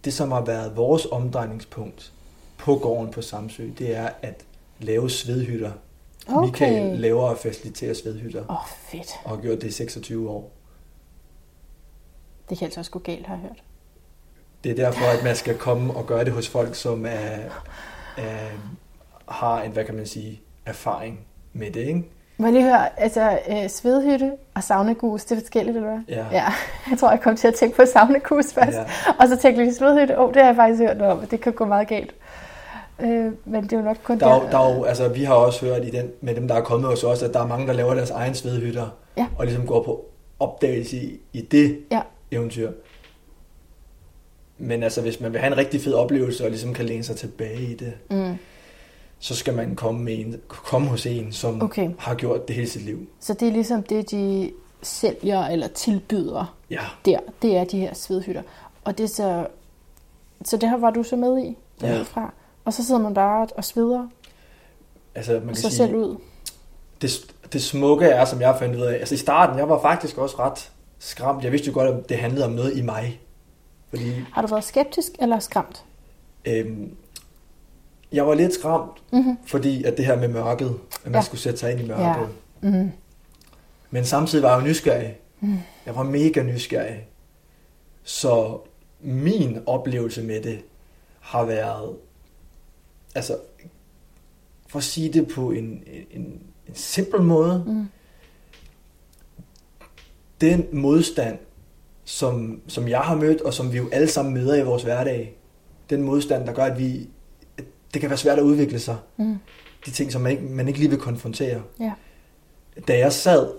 det, som har været vores omdrejningspunkt på gården på Samsø, det er at lave svedhytter. Okay. Michael laver og faciliterer svedhytter, Åh, oh, fedt. og har gjort det i 26 år. Det kan altså også gå galt, har jeg hørt. Det er derfor, at man skal komme og gøre det hos folk, som er, er, har en, hvad kan man sige, erfaring med det, ikke? Må jeg lige høre, altså øh, svedhytte og saunagus, det er forskelligt, eller hvad? Ja. ja. <laughs> Jeg tror, jeg kom til at tænke på saunagus først. Ja. Og så tænkte jeg lige svedhytte. Åh, oh, det har jeg faktisk hørt om. Det kan gå meget galt. Øh, men det er jo nok kun Der er, jo, der er jo, altså, vi har også hørt i den, med dem, der er kommet hos os, at der er mange, der laver deres egen svedhytter, Ja. og ligesom går på opdagelse i, i det Ja. eventyr. Men altså, hvis man vil have en rigtig fed oplevelse, og ligesom kan læne sig tilbage i det, Mm. Så skal man komme, med en, komme hos en, som Okay. har gjort det hele sit liv. Så det er ligesom det, de sælger eller tilbyder Ja, der. Det er de her svedhytter. Og det så... Så det her var du så med i Ja. Og så sidder man bare og sveder altså man kan sig sige, selv ud. det, det smukke er, som jeg fandt ud af, altså i starten, jeg var faktisk også ret skræmt. Jeg vidste jo godt, at det handlede om noget i mig. Fordi Har du været skeptisk eller skræmt? øhm, jeg var lidt skræmt, Mm-hmm. fordi at det her med mørket, at man Ja. skulle sætte sig ind i mørket. Ja. Mm. Men samtidig var jeg jo nysgerrig. Jeg var mega nysgerrig. Så min oplevelse med det har været, altså, for at sige det på en, en, en simpel måde, Mm. den modstand, som, som jeg har mødt, og som vi jo alle sammen møder i vores hverdag, den modstand, der gør, at vi, det kan være svært at udvikle sig. Mm. De ting, som man ikke, man ikke lige vil konfrontere. Ja. Da jeg sad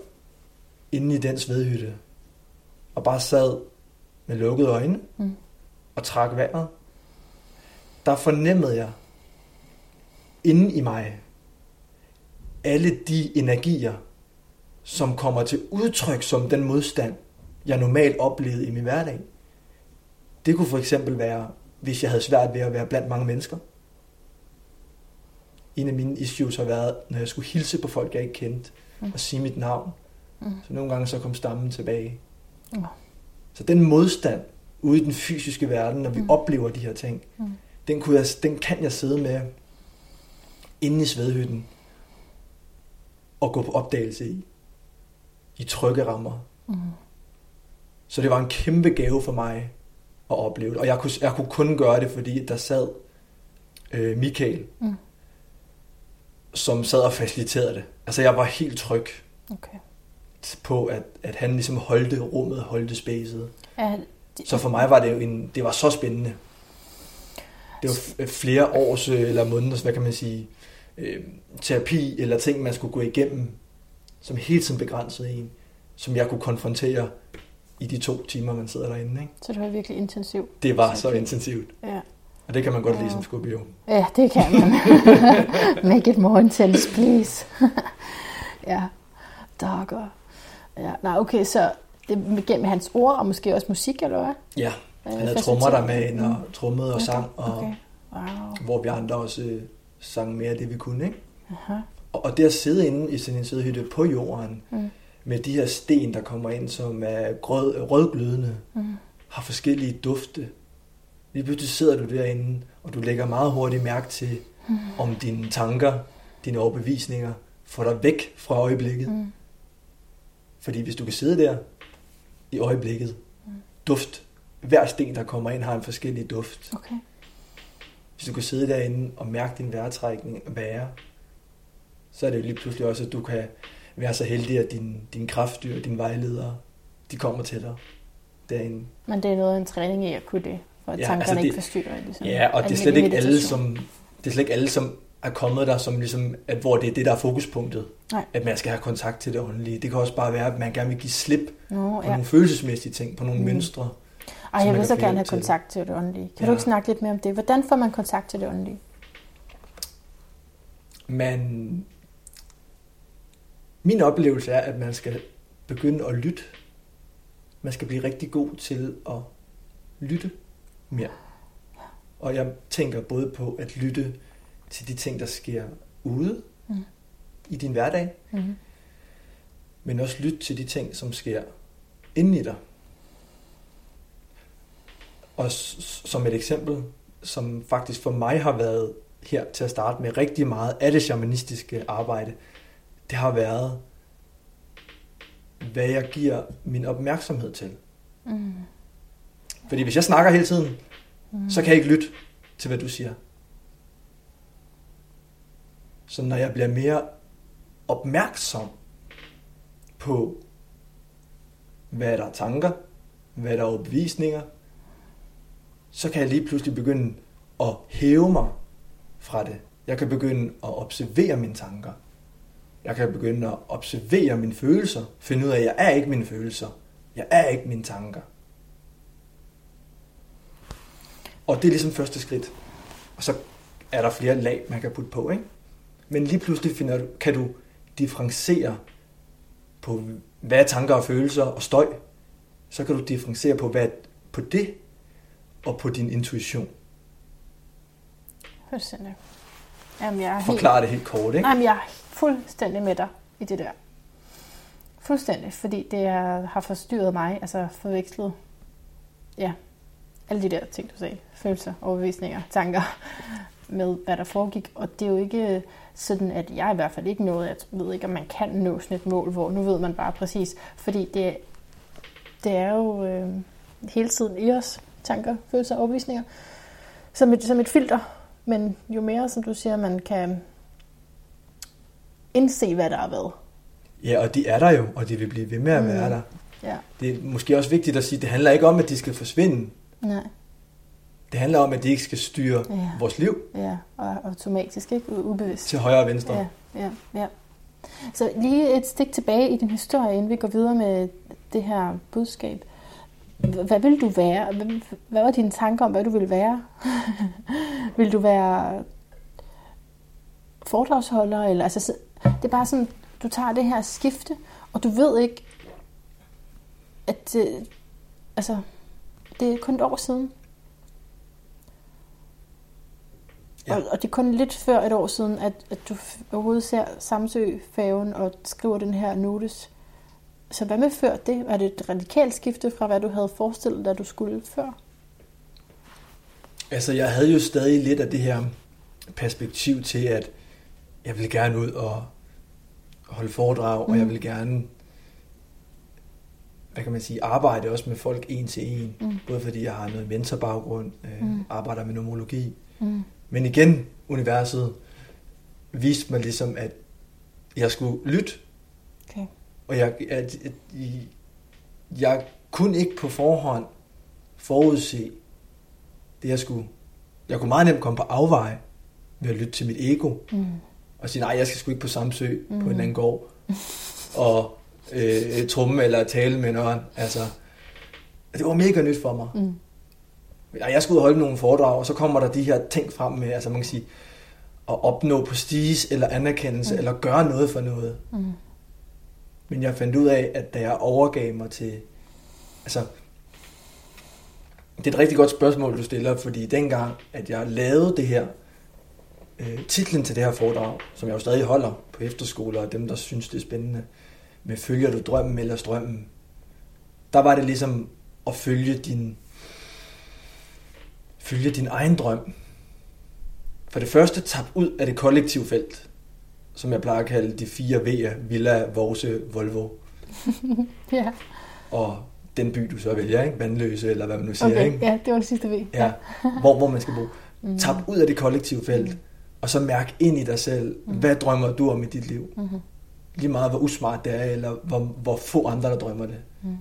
inde i den svedhytte, og bare sad med lukkede øjne, Mm. og trak vejret, der fornemmede jeg inde i mig alle de energier, som kommer til udtryk som den modstand, jeg normalt oplevede i min hverdag. Det kunne for eksempel være, hvis jeg havde svært ved at være blandt mange mennesker. En af mine issues har været, når jeg skulle hilse på folk, jeg ikke kendte, Mm. og sige mit navn. Mm. Så nogle gange så kom stammen tilbage. Ja. Så den modstand ude i den fysiske verden, når vi Mm. mm. oplever de her ting, Mm. den, kunne jeg, den kan jeg sidde med inde i svedhytten og gå på opdagelse i. I trygge rammer. Mm. Så det var en kæmpe gave for mig at opleve det. Og jeg kunne, jeg kunne kun gøre det, fordi der sad øh, Michael, Mm. Som sad og faciliterede det. Altså jeg var helt tryg Okay. på, at, at han ligesom holdte rummet, holdte spacet. Er, Så for mig var det jo en, det var så spændende. Det var flere års øh, eller måneders, hvad kan man sige, øh, terapi eller ting, man skulle gå igennem, som hele tiden begrænsede en, som jeg kunne konfrontere i de to timer, man sidder derinde. Ikke? så det var virkelig intensivt. Det var så intensivt, Ja. Og det kan man godt lide som skubio. Ja, det kan man. <laughs> Make it more intense, please. <laughs> ja, darker. Ja, nej, okay, så det er gennem hans ord, og måske også musik, eller hvad? Ja, Øh, han havde trommer der med ind og trommede og sang, og, Okay. Wow. hvor vi andre også øh, sang mere af det, vi kunne. Ikke? Aha. Og, og det at sidde inde i sådan en sædehytte på jorden, Mm. med de her sten, der kommer ind, som er grød, rødglødende, Mm. har forskellige dufte. Lige pludselig sidder du derinde, og du lægger meget hurtigt mærke til, Mm. om dine tanker, dine overbevisninger, får dig væk fra øjeblikket. Mm. Fordi hvis du kan sidde der i øjeblikket, duft, hver sten, der kommer ind, har en forskellig duft. Okay. Hvis du kan sidde derinde og mærke din vejrtrækning være, så er det jo lige pludselig også, at du kan være så heldig, at din, din kraftdyr, dine vejledere, de kommer til dig derinde. Men det er noget af en træning i at kunne det, for at Ja, tankerne altså det- ikke forstyrrer. Ligesom Ja, og det er slet ikke alle, som, det er slet ikke alle, som er kommet der, som ligesom, at hvor det er det, der er fokuspunktet. Nej. At man skal have kontakt til det åndelige. Det kan også bare være, at man gerne vil give slip Nå, på ja. nogle følelsesmæssige ting, på nogle Mm. mm. mønstre. Ej, jeg man vil så gerne have til. kontakt til det åndelige. Kan Ja. du ikke snakke lidt mere om det? Hvordan får man kontakt til det åndelige? Men min oplevelse er, at man skal begynde at lytte. Man skal blive rigtig god til at lytte mere. Og jeg tænker både på at lytte til de ting, der sker ude Mm. i din hverdag, Mm. men også lytte til de ting, som sker inde i dig. Og som et eksempel, som faktisk for mig har været her til at starte med rigtig meget af det shamanistiske arbejde, det har været, hvad jeg giver min opmærksomhed til. Mm. Fordi hvis jeg snakker hele tiden, mm. så kan jeg ikke lytte til, hvad du siger. Så når jeg bliver mere opmærksom på, hvad der er tanker, hvad der er opvisninger, så kan jeg lige pludselig begynde at hæve mig fra det. Jeg kan begynde at observere mine tanker. Jeg kan begynde at observere mine følelser. Finde ud af, at jeg er ikke mine følelser. Jeg er ikke mine tanker. Og det er ligesom første skridt. Og så er der flere lag, man kan putte på. Ikke? Men lige pludselig finder du, kan du differentiere på, hvad er tanker og følelser og støj. Så kan du differentiere på, hvad, på det og på din intuition. Fuldstændig. Jamen, jeg er helt... Forklar det helt kort, ikke? Nej, men jeg er fuldstændig med dig i det der. Fuldstændig, fordi det er, har forstyrret mig, altså forvekslet, ja, alle de der ting, du sagde, følelser, overbevisninger, tanker, med hvad der foregik. Og det er jo ikke sådan, at jeg i hvert fald ikke nåede, jeg ved ikke, om man kan nå sådan et mål, hvor nu ved man bare præcis, fordi det, det er jo øh, hele tiden i os, tanker, følelser overbevisninger, som et, som et filter. Men jo mere, som du siger, man kan indse, hvad der er været. Ja, og de er der jo, og de vil blive ved med at mm. være der. Ja. Det er måske også vigtigt at sige, at det handler ikke om, at de skal forsvinde. Nej. Det handler om, at de ikke skal styre Ja. vores liv Ja, og automatisk, ikke? Ubevidst. til højre og venstre. Ja, ja, ja. Så lige et stik tilbage i din historie, inden vi går videre med det her budskab. Hvad vil du være? Hvad, var dine tanker om, hvad du ville være? <laughs> vil du være foredragsholder? Eller, altså, så- det er bare sådan, du tager det her skifte, og du ved ikke, at øh, altså, det er kun et år siden. Ja. Og, og det er kun lidt før et år siden, at, at du overhovedet ser Samsø-færgen og skriver den her notes. Så hvad med før det? Var det et radikalt skifte fra, hvad du havde forestillet dig, du skulle før? Altså, jeg havde jo stadig lidt af det her perspektiv til, at jeg ville gerne ud og holde foredrag, mm. og jeg Mm. vil gerne, hvad kan man sige, arbejde også med folk en til en. Mm. Både fordi jeg har noget mentorbaggrund, øh, Mm. arbejder med nomologi. Mm. Men igen, universet viste mig ligesom, at jeg skulle lytte. Okay. Og jeg, at, at, jeg, jeg kunne ikke på forhånd forudse det, jeg skulle. Jeg kunne meget nemt komme på afveje ved at lytte til mit ego. Mm. Og sige, nej, jeg skal sgu ikke på Samsø mm. på en Mhm. eller anden gård. <laughs> og øh, trumme eller tale med nogen. Altså, det var mega nyt for mig. Mm. Jeg skulle ud og holde nogle foredrag, og så kommer der de her ting frem med, altså man kan sige, at opnå prestige eller anerkendelse, mm. Mm. eller gøre noget for noget. Mm. Men jeg fandt ud af, at da jeg overgav mig til, altså, det er et rigtig godt spørgsmål, du stiller, fordi dengang, at jeg lavede det her, øh, titlen til det her foredrag, som jeg jo stadig holder på efterskoler, og dem, der synes, det er spændende, med følger du drømmen eller strømmen, der var det ligesom at følge din, følge din egen drøm. For det første, tab ud af det kollektive felt, som jeg plejer at kalde de fire V'er, Villa, Vorse, Volvo, <laughs> Ja, og den by, du så vælger, ikke? Vandløse, eller hvad man nu siger, okay. ikke? Ja, det var det sidste ved. Ja, hvor, hvor man skal bo. <laughs> Mm. Tab ud af det kollektive felt, Mm. og så mærk ind i dig selv, Mm. hvad drømmer du om i dit liv? Mm-hmm. Lige meget, hvor usmart det er, eller hvor, hvor få andre, der drømmer det. Mm.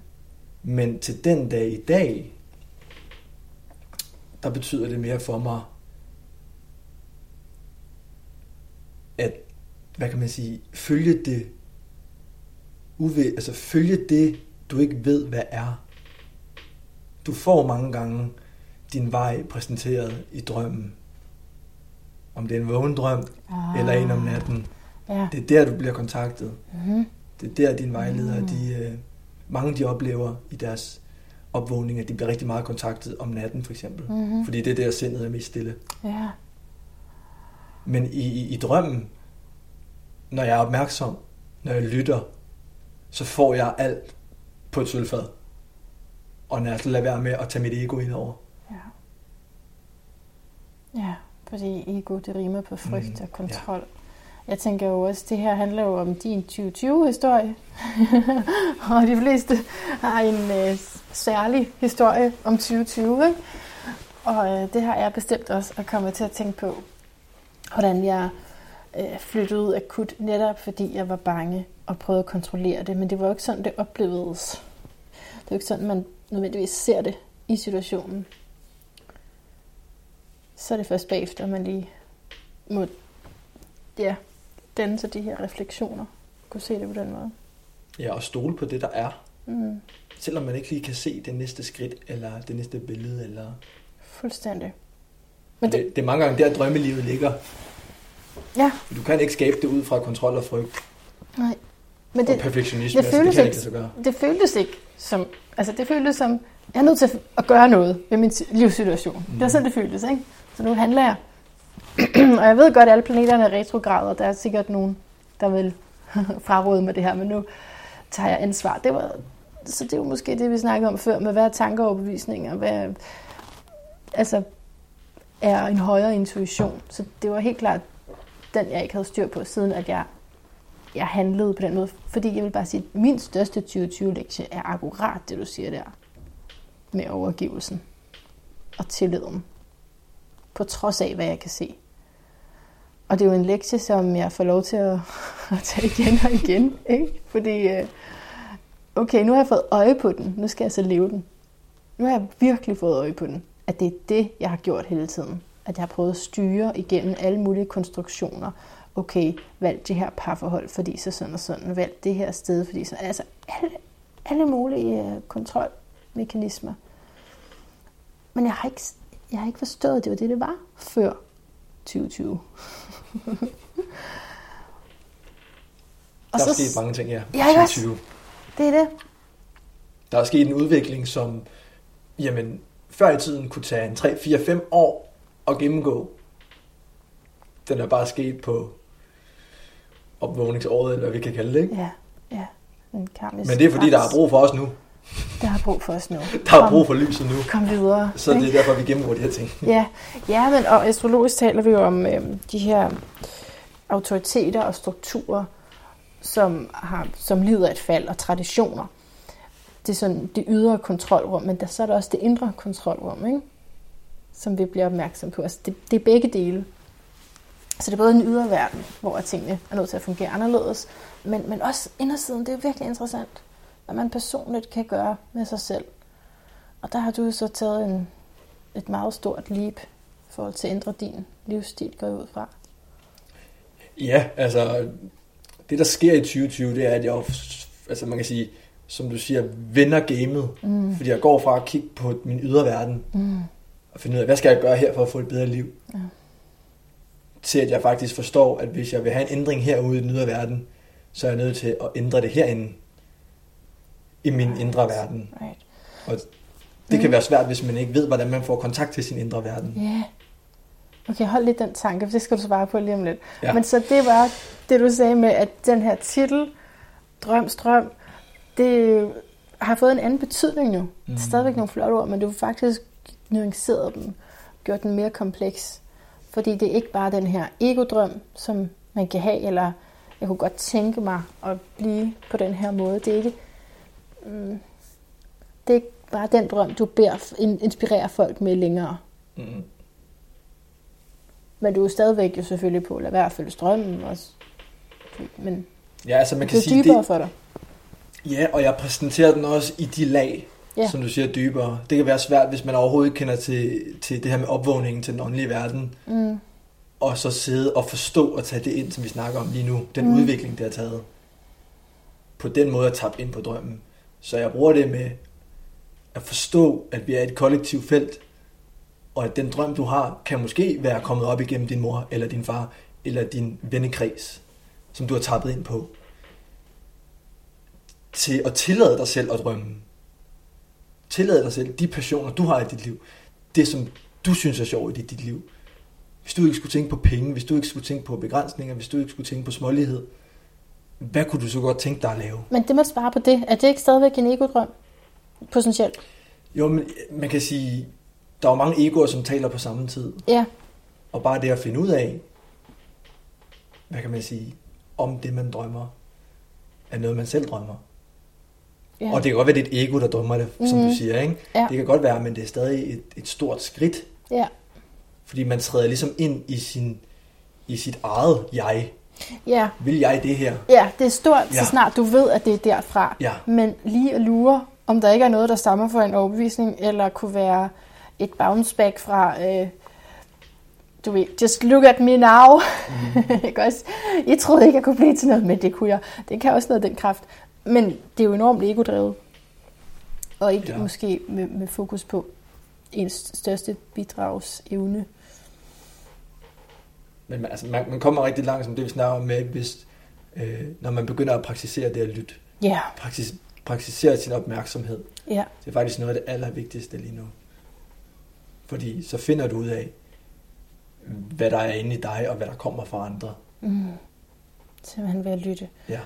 Men til den dag i dag, der betyder det mere for mig, at, hvad kan man sige, følge det, uve, altså følge det, du ikke ved, hvad er. Du får mange gange din vej præsenteret i drømmen. Om det er en vågen drøm, Ah. eller en om natten. Ja. Det er der, du bliver kontaktet. Mm-hmm. Det er der, dine vejledere, Mm. de, øh, mange de oplever i deres opvågning, at de bliver rigtig meget kontaktet om natten, for eksempel. Mm-hmm. Fordi det er der, sindet er mest stille. Ja. Men i, i, i drømmen, når jeg er opmærksom, når jeg lytter, så får jeg alt på et sølvfad. Og når jeg så lader være med at tage mit ego ind over. ja. Ja, fordi ego, det rimer på frygt mm, og kontrol. Ja. Jeg tænker jo også, det her handler jo om din 2020-historie. <laughs> og de fleste har en øh, særlig historie om 2020. Ikke? Og øh, det har jeg bestemt også at komme til at tænke på, hvordan jeg øh, flyttede ud akut, netop fordi jeg var bange og prøvede at kontrollere det. Men det var jo ikke sådan, det oplevedes. Det er jo ikke sådan, man nødvendigvis ser det i situationen. Så er det først bagefter, man lige må ja, danne sig de her refleksioner. Kunne se det på den måde. Ja, og stole på det, der er. Mm. Selvom man ikke lige kan se det næste skridt, eller det næste billede, eller... Fuldstændig. Men det, det, det er mange gange der, drømmelivet ligger. Ja. Du kan ikke skabe det ud fra kontrol og frygt. Nej. Men det, og perfektionisme, det, føltes altså, det kan ikke, ikke det føltes ikke som, altså det føltes som, jeg er nødt til at gøre noget ved min livssituation. Mm. Det er sådan, det føltes, ikke? Så nu handler jeg. <clears throat> og jeg ved godt, at alle planeterne er retrograder. Der er sikkert nogen, der vil <laughs> fraråde mig det her, men nu tager jeg ansvar. Det var, så det er måske det, vi snakkede om før, med hvad er tanker og overbevisninger, hvad altså, er en højere intuition. Så det var helt klart den, jeg ikke havde styr på, siden at jeg, jeg handlede på den måde. Fordi jeg vil bare sige, at min største 2020-lektie er akkurat det, du siger der. Med overgivelsen og tilliden. På trods af, hvad jeg kan se. Og det er jo en lektie, som jeg får lov til at, <laughs> at tage igen og igen. Ikke? Fordi, øh, okay, nu har jeg fået øje på den. Nu skal jeg så leve den. Nu har jeg virkelig fået øje på den. At det er det, jeg har gjort hele tiden at jeg har prøvet at styre igennem alle mulige konstruktioner. Okay, valg det her parforhold, fordi så sådan og sådan. Valg det her sted, fordi så... Altså, alle, alle mulige øh, kontrolmekanismer. Men jeg har, ikke, jeg har ikke forstået, at det var det, det var før 2020. <laughs> og der er så, sket mange ting, ja. Ja, 2020. Det er det. Der er sket en udvikling, som jamen, før i tiden kunne tage en 3, 4, 5 år at gennemgå. Den er bare sket på opvågningsåret, eller hvad vi kan kalde det, ikke? Ja, ja. En Men det er fordi, der er brug for os nu. Der er brug for os nu. Der er brug for lyset nu. Kom videre. Så det er derfor, vi gennemgår de her ting. Ja, ja men og astrologisk taler vi jo om øh, de her autoriteter og strukturer, som, har, som lider et fald og traditioner. Det er sådan det ydre kontrolrum, men der, så er der også det indre kontrolrum, ikke? som vi bliver opmærksom på. Altså det, det er begge dele. Så det er både en ydre verden, hvor tingene er nødt til at fungere anderledes, men, men også indersiden, det er virkelig interessant, hvad man personligt kan gøre med sig selv. Og der har du så taget en, et meget stort leap i forhold til at ændre din livsstil, går ud fra. Ja, altså det der sker i 2020, det er, at jeg, altså man kan sige, som du siger, vender gamet. Mm. Fordi jeg går fra at kigge på min ydre verden, mm og finde ud af, hvad skal jeg gøre her for at få et bedre liv? Ja. Til at jeg faktisk forstår, at hvis jeg vil have en ændring herude i den ydre verden, så er jeg nødt til at ændre det herinde i min indre verden. Right. Og det kan mm. være svært, hvis man ikke ved, hvordan man får kontakt til sin indre verden. Ja. Yeah. Okay, hold lidt den tanke, for det skal du svare på lige om lidt. Ja. Men så det var det, du sagde med, at den her titel, Drøm, Strøm, det har fået en anden betydning nu. Mm. Det er stadigvæk nogle flotte ord, men det er faktisk nuanceret dem, gjort den mere kompleks. Fordi det er ikke bare den her egodrøm, som man kan have, eller jeg kunne godt tænke mig at blive på den her måde. Det er ikke, mm, det er ikke bare den drøm, du beder inspirere folk med længere. Mm. Men du er stadigvæk jo selvfølgelig på at lade være at følge strømmen. Også. Men ja, altså man kan det er sige, dybere det, for dig. Ja, og jeg præsenterer den også i de lag, ja. som du siger, dybere. Det kan være svært, hvis man overhovedet ikke kender til, til det her med opvågningen til den åndelige verden. Mm. Og så sidde og forstå og tage det ind, som vi snakker om lige nu. Den mm. udvikling, det har taget. På den måde at tabe ind på drømmen. Så jeg bruger det med at forstå, at vi er et kollektivt felt, og at den drøm, du har, kan måske være kommet op igennem din mor, eller din far, eller din vennekreds, som du har tappet ind på. Til at tillade dig selv at drømme tillade dig selv de passioner, du har i dit liv, det som du synes er sjovt i dit liv. Hvis du ikke skulle tænke på penge, hvis du ikke skulle tænke på begrænsninger, hvis du ikke skulle tænke på smålighed, hvad kunne du så godt tænke dig at lave? Men det må svare på det. Er det ikke stadigvæk en ego-drøm? Potentielt. Jo, men man kan sige, der er mange egoer, som taler på samme tid. Ja. Og bare det at finde ud af, hvad kan man sige, om det man drømmer, er noget man selv drømmer. Ja. Og det kan godt være, det er et ego, der drømmer det, som Mhm. du siger, ikke? Ja. Det kan godt være, men det er stadig et, et stort skridt, Ja. fordi man træder ligesom ind i, sin, i sit eget jeg. Ja. Vil jeg det her? ja, det er stort, Ja. så snart du ved, at det er derfra. Ja. Men lige at lure, om der ikke er noget, der stammer fra en overbevisning, eller kunne være et bounce back fra, øh, du ved, just look at me now. Mm. <laughs> ikke også? Jeg troede ikke, jeg kunne blive til noget, men det kunne jeg. Det kan også noget den kraft. Men det er jo enormt egodrevet. Og ikke ja. måske med, med fokus på ens største bidragsevne. Men man, altså, man, man kommer rigtig langt, som det vi snakker om med, hvis, øh, når man begynder at praktisere det at lytte. Ja, Praktis, praktisere sin opmærksomhed. ja, Det er faktisk noget af det allervigtigste lige nu. Fordi så finder du ud af, hvad der er inde i dig, og hvad der kommer fra andre. mm. simpelthen ved at lytte. Ja,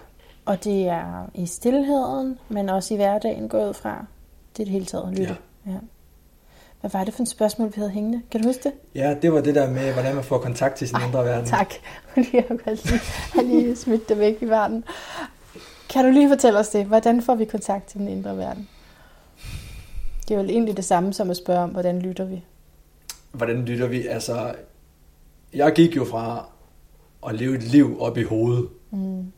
Og det er i stillheden, men også i hverdagen gået fra. Det er det hele taget, lytte. Ja. Ja. Hvad var det for et spørgsmål, vi havde hængende? Kan du huske det? ja det var det der med, hvordan man får kontakt til sin indre verden. Tak, jeg <laughs> godt lige, har lige smidt det væk i verden. Kan du lige fortælle os det? Hvordan får vi kontakt til den indre verden? Det er jo egentlig det samme som at spørge om, hvordan lytter vi? Hvordan lytter vi? Altså, jeg gik jo fra at leve et liv op i hovedet, Mm,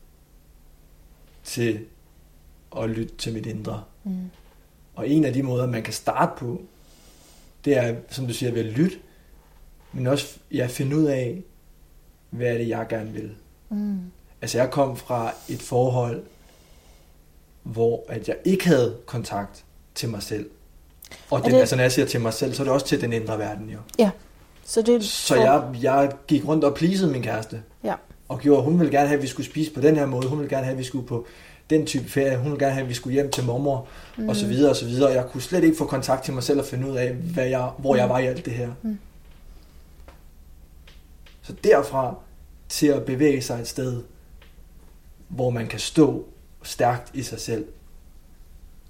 til at lytte til mit indre. mm, Og en af de måder, man kan starte på, det er, som du siger, ved at lytte, men også ja, finde ud af, hvad er det, jeg gerne vil. mm, Altså, jeg kom fra et forhold, hvor at jeg ikke havde kontakt til mig selv. Og den, det- altså, når jeg siger til mig selv, så er det også til den indre verden, jo. Ja, så det Så jeg, jeg gik rundt og pleasede min kæreste. Ja. Og gjorde, hun ville gerne have, at vi skulle spise på den her måde. Hun ville gerne have, at vi skulle på den type ferie. Hun ville gerne have, at vi skulle hjem til mormor. Mm. Og så videre, og så videre. Og jeg kunne slet ikke få kontakt til mig selv og finde ud af, hvad jeg, hvor jeg var i alt det her. Mm. Så derfra til at bevæge sig et sted, hvor man kan stå stærkt i sig selv.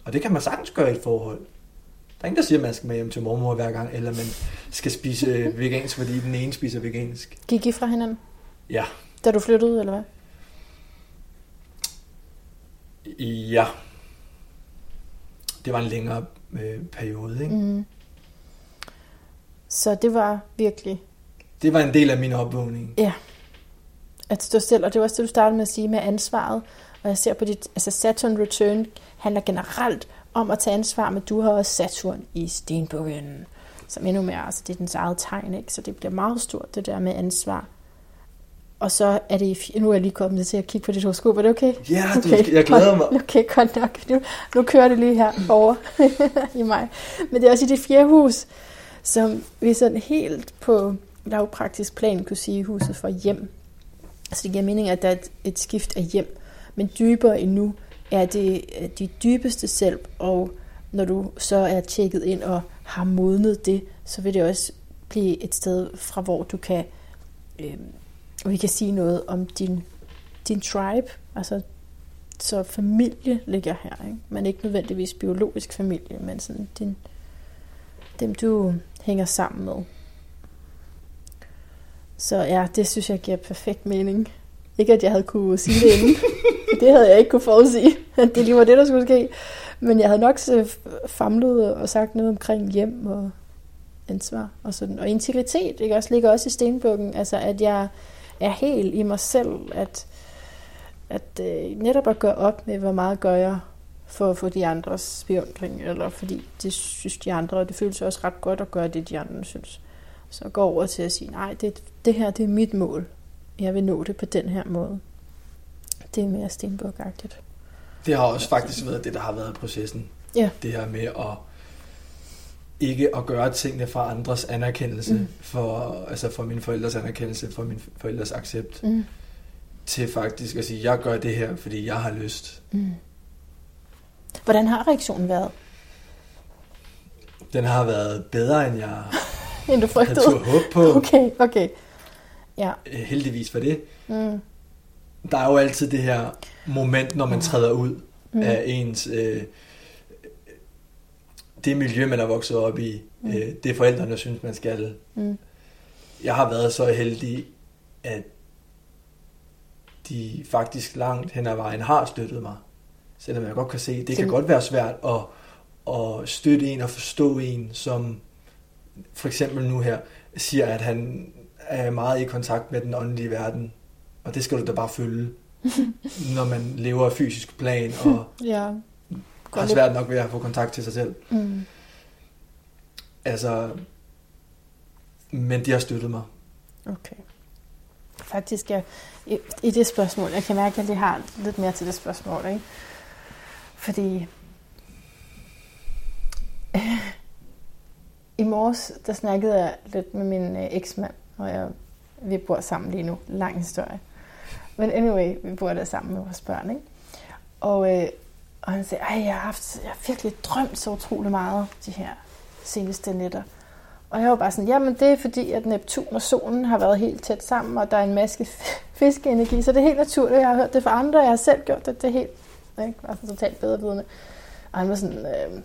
Og det kan man sagtens gøre i et forhold. Der er ingen, der siger, at man skal med hjem til mormor hver gang, eller man skal spise <laughs> vegansk, fordi den ene spiser vegansk. Gik I fra hinanden, Ja. da du flyttede, eller hvad? Ja. Det var en længere øh, periode, ikke? Mm. Så det var virkelig Det var en del af min opvågning. at stå selv, og det var også det, du startede med at sige med ansvaret. Og jeg ser på dit, altså Saturn Return handler generelt om at tage ansvar, men du har også Saturn i stenbukken, som endnu mere, altså det er dens eget tegn, ikke? Så det bliver meget stort, det der med ansvar. Og så er det, nu er jeg lige kommet til at kigge på dit horoskop, er det okay? Ja, du, jeg glæder mig. <laughs> Okay, godt nok. Nu, nu kører det lige her over <laughs> i mig. Men det er også i det fjerde hus, som vi sådan helt på lavpraktisk plan kunne sige huset for hjem. Så det giver mening, at der er et, et skift af hjem. Men dybere endnu er det øh, dit dybeste selv, og når du så er tjekket ind og har modnet det, så vil det også blive et sted fra, hvor du kan, øh, vi kan sige noget om din, din tribe, altså så familie ligger her, ikke? men ikke nødvendigvis biologisk familie, men sådan din, dem du hænger sammen med. Så ja, det synes jeg giver perfekt mening. Ikke at jeg havde kunne sige det inden. <laughs> det havde jeg ikke kunne forudsige, at det lige var det, der skulle ske. Men jeg havde nok så famlet og sagt noget omkring hjem og ansvar og sådan. Og integritet, ikke? Også ligger også i stenbukken. Altså, at jeg er helt i mig selv, at, at øh, netop at gøre op med, hvor meget gør jeg for at få de andres beundring, eller fordi det synes de andre, og det føles også ret godt at gøre det, de andre synes. Så gå over til at sige, nej, det, det her det er mit mål. Jeg vil nå det på den her måde. Det er mere stenbukagtigt. Det har også faktisk været det, der har været processen. Ja. Det her med at ikke at gøre tingene for andres anerkendelse, Mm. mm. for, altså for mine forældres anerkendelse, for mine forældres accept, Mm. til faktisk at sige, jeg gør det her, fordi jeg har lyst. Mm. Hvordan har reaktionen været, Den har været bedre, end jeg <laughs> end du havde frygtede? turde håbe på. Okay, okay. Ja. Øh, Heldigvis for det. Mm. Der er jo altid det her moment, når man træder ud Mm. mm. af ens... Øh, det miljø, man er vokset op i. Mm. Øh, det forældrene synes, man skal. Mm. jeg har været så heldig, at de faktisk langt hen ad vejen har støttet mig. Selvom jeg godt kan se, det kan godt være svært at, at støtte en og forstå en, som for eksempel nu her siger, at han er meget i kontakt med den åndelige verden. Og det skal du da bare følge, <laughs> når man lever af fysisk plan og ja. Har svært nok ved at få kontakt til sig selv. Mm. Altså, men de har støttet mig. Okay. Faktisk, jeg, i, i det spørgsmål, jeg kan mærke, at jeg lige har lidt mere til det spørgsmål, ikke? Fordi <laughs> i morges, der snakkede jeg lidt med min øh, eksmand, og jeg, vi bor sammen lige nu. Lang historie. Men anyway, vi bor der sammen med vores børn, ikke? Og, øh, og han sagde, at jeg har, haft, jeg har virkelig drømt så utrolig meget de her seneste nætter. Og jeg var bare sådan, jamen det er fordi, at Neptun og solen har været helt tæt sammen, og der er en masse <laughs> fiskeenergi, så det er helt naturligt. Jeg har hørt det fra andre, jeg har selv gjort det, det er helt, ikke? var sådan totalt bedre vidende. Og han var sådan, øh,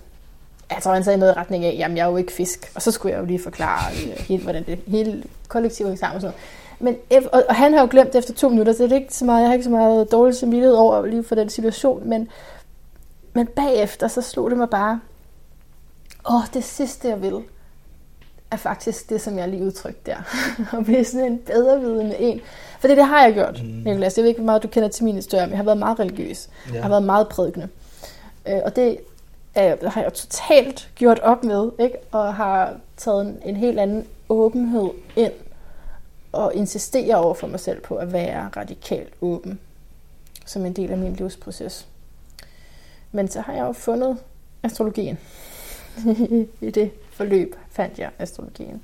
jeg tror, han sagde noget i retning af, jamen jeg er jo ikke fisk. Og så skulle jeg jo lige forklare øh, helt, hvordan det hele kollektive hænger sammen og sådan noget. Men, og, og, han har jo glemt efter to minutter, så det er ikke så meget, jeg har ikke så meget dårlig samvittighed over lige for den situation, men, men bagefter, så slog det mig bare, åh, det sidste jeg vil, er faktisk det, som jeg lige udtrykte der. <laughs> at blive sådan en bedre vidende en. For det, det har jeg gjort, mm. Nicolas. Jeg ved ikke, hvor meget du kender til min historie, men jeg har været meget religiøs. Ja. Jeg har været meget prædikende. Øh, og det øh, har jeg totalt gjort op med, ikke? og har taget en, en helt anden åbenhed ind, og insisterer over for mig selv på at være radikalt åben, som en del af min livsproces. Men så har jeg jo fundet astrologien <laughs> i det forløb fandt jeg astrologien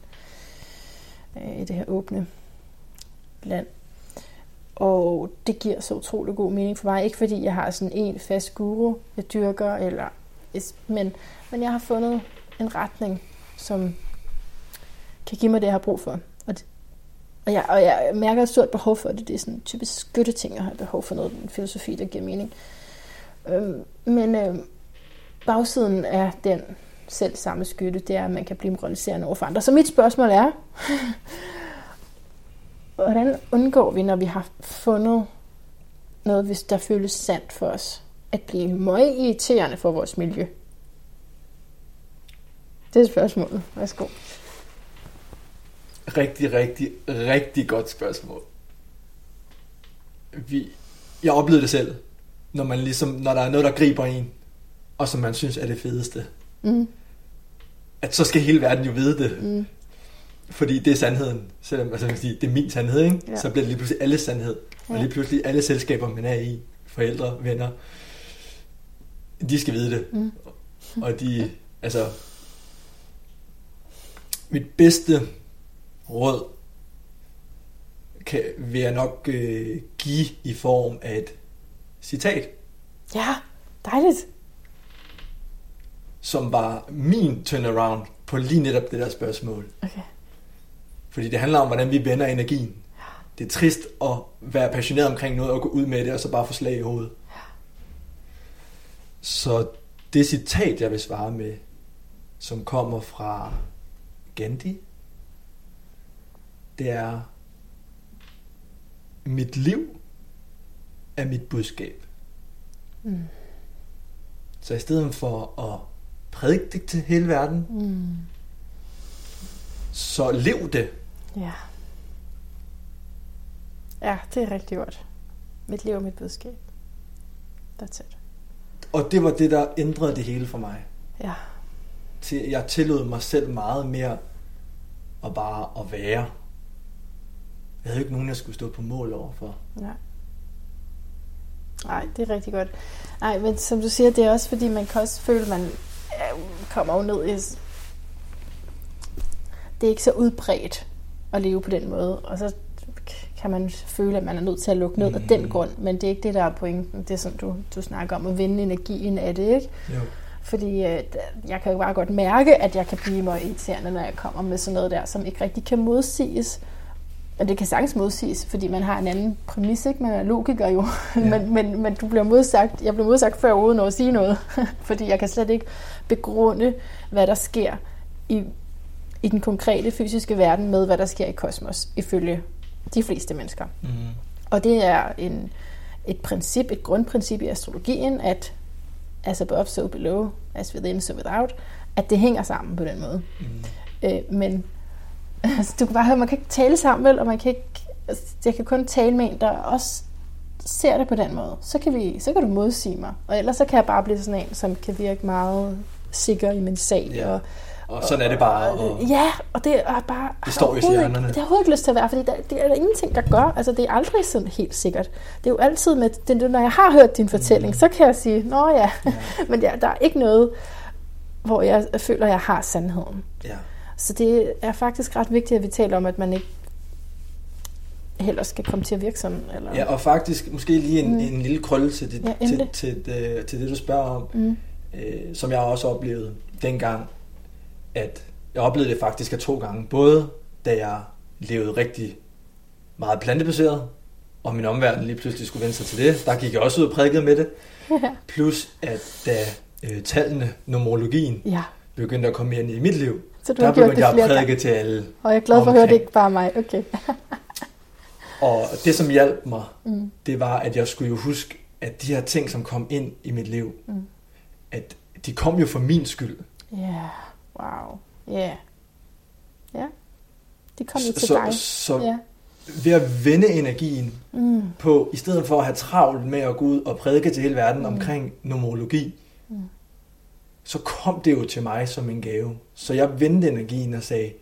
øh, i det her åbne land. Og det giver så utrolig god mening for mig. Ikke fordi jeg har sådan en fast guru, jeg dyrker, eller, men, men jeg har fundet en retning, som kan give mig det, jeg har brug for. Og, det, og, jeg, og jeg mærker et stort behov for det. Det er sådan typisk typisk skytteting, jeg har behov for noget en filosofi, der giver mening. Øh, men øh, bagsiden af den selv samme skytte, det er, at man kan blive moraliserende over for andre. Så mit spørgsmål er, <laughs> hvordan undgår vi, når vi har fundet noget, hvis der føles sandt for os, at blive meget irriterende for vores miljø? Det er spørgsmålet. Værsgo. Rigtig, rigtig, rigtig godt spørgsmål. Vi, jeg oplevede det selv, når, man ligesom, når der er noget, der griber en, og som man synes er det fedeste. Mm at så skal hele verden jo vide det. Mm. Fordi det er sandheden. Selvom altså, man sige, det er min sandhed, ikke? Ja. så bliver det lige pludselig alles sandhed. Ja. Og lige pludselig alle selskaber, man er i, forældre, venner, de skal vide det. Mm. Og de, altså, mit bedste råd kan, vil jeg nok øh, give i form af et citat. Ja, dejligt som var min turnaround på lige netop det der spørgsmål. Okay. Fordi det handler om, hvordan vi vender energien. Ja. Det er trist at være passioneret omkring noget og gå ud med det, og så bare få slag i hovedet. Ja. Så det citat, jeg vil svare med, som kommer fra Gandhi, det er, mit liv er mit budskab. Mm. Så i stedet for at prædik det til hele verden. Mm. Så lev det. Ja. Ja, det er rigtig godt. Mit liv og mit budskab. That's it. Og det var det, der ændrede det hele for mig. Ja. Til, jeg tillod mig selv meget mere at bare at være. Jeg havde ikke nogen, jeg skulle stå på mål overfor. Nej. Nej, det er rigtig godt. Nej, men som du siger, det er også fordi, man kan også føle, at man kommer jo ned i... Det er ikke så udbredt at leve på den måde, og så kan man føle, at man er nødt til at lukke ned mm. af den mm. grund, men det er ikke det, der er pointen. Det er som du, du snakker om, at vinde energien af det, ikke? Jo. Fordi øh, jeg kan jo bare godt mærke, at jeg kan blive mig irriterende, når jeg kommer med sådan noget der, som ikke rigtig kan modsiges. Og det kan sagtens modsiges, fordi man har en anden præmis, ikke? Man er logiker jo. <laughs> Ja. men, men, men du bliver modsagt, jeg bliver modsagt før uden at sige noget. <laughs> fordi jeg kan slet ikke begrunde, hvad der sker i, i den konkrete fysiske verden med, hvad der sker i kosmos, ifølge de fleste mennesker. Mm. Og det er en, et princip, et grundprincip i astrologien, at as above, so below, as within, so without, at det hænger sammen på den måde. Mm. Øh, men <laughs> altså, du kan bare høre, man kan ikke tale sammen, vel, og man kan ikke, altså, jeg kan kun tale med en, der også ser det på den måde. Så kan, vi, så kan du modsige mig. Og ellers så kan jeg bare blive sådan en, som kan virke meget sikker i min sag. Ja. Og, Og sådan er det bare. Og, Ja, og det er bare... Det står i overhovedet ikke- stjernerne. Det har jeg overhovedet ikke lyst til at være, fordi der, det er der ingenting, der gør. Altså, det er aldrig sådan helt sikkert. Det er jo altid med... Det, når jeg har hørt din fortælling, Mm. så kan jeg sige, nå ja. <laughs> Men ja, der er ikke noget, hvor jeg føler, jeg har sandheden. ja. Så det er faktisk ret vigtigt, at vi taler om, at man ikke heller skal komme til at virke sådan. Eller... ja, og faktisk måske lige en, Mm. en lille krølle til det, Ja, til, til, det, til det, du spørger om. Mm. øh, som jeg også oplevede dengang, at jeg oplevede det faktisk af to gange. Både da jeg levede rigtig meget plantebaseret, og min omverden lige pludselig skulle vende sig til det. Der gik jeg også ud og prædikede med det. Ja. <laughs> Plus at da øh, tallene, numerologien, ja. begyndte at komme ind i mit liv, Så du der har gjort det jeg flere prædike til alle. Og jeg er glad for at høre, det ikke bare mig. Okay. <laughs> Og det, som hjalp mig, Mm. det var, at jeg skulle jo huske, at de her ting, som kom ind i mit liv, Mm. at de kom jo for min skyld. Ja, yeah. wow. Ja. Yeah. Ja. Det kom jo til så, dig. så Ja. ved at vende energien Mm. på, i stedet for at have travlt med at gå ud og prædike til hele verden Mm. omkring numerologi, Mm. Så kom det jo til mig som en gave. Så jeg vendte energien og sagde,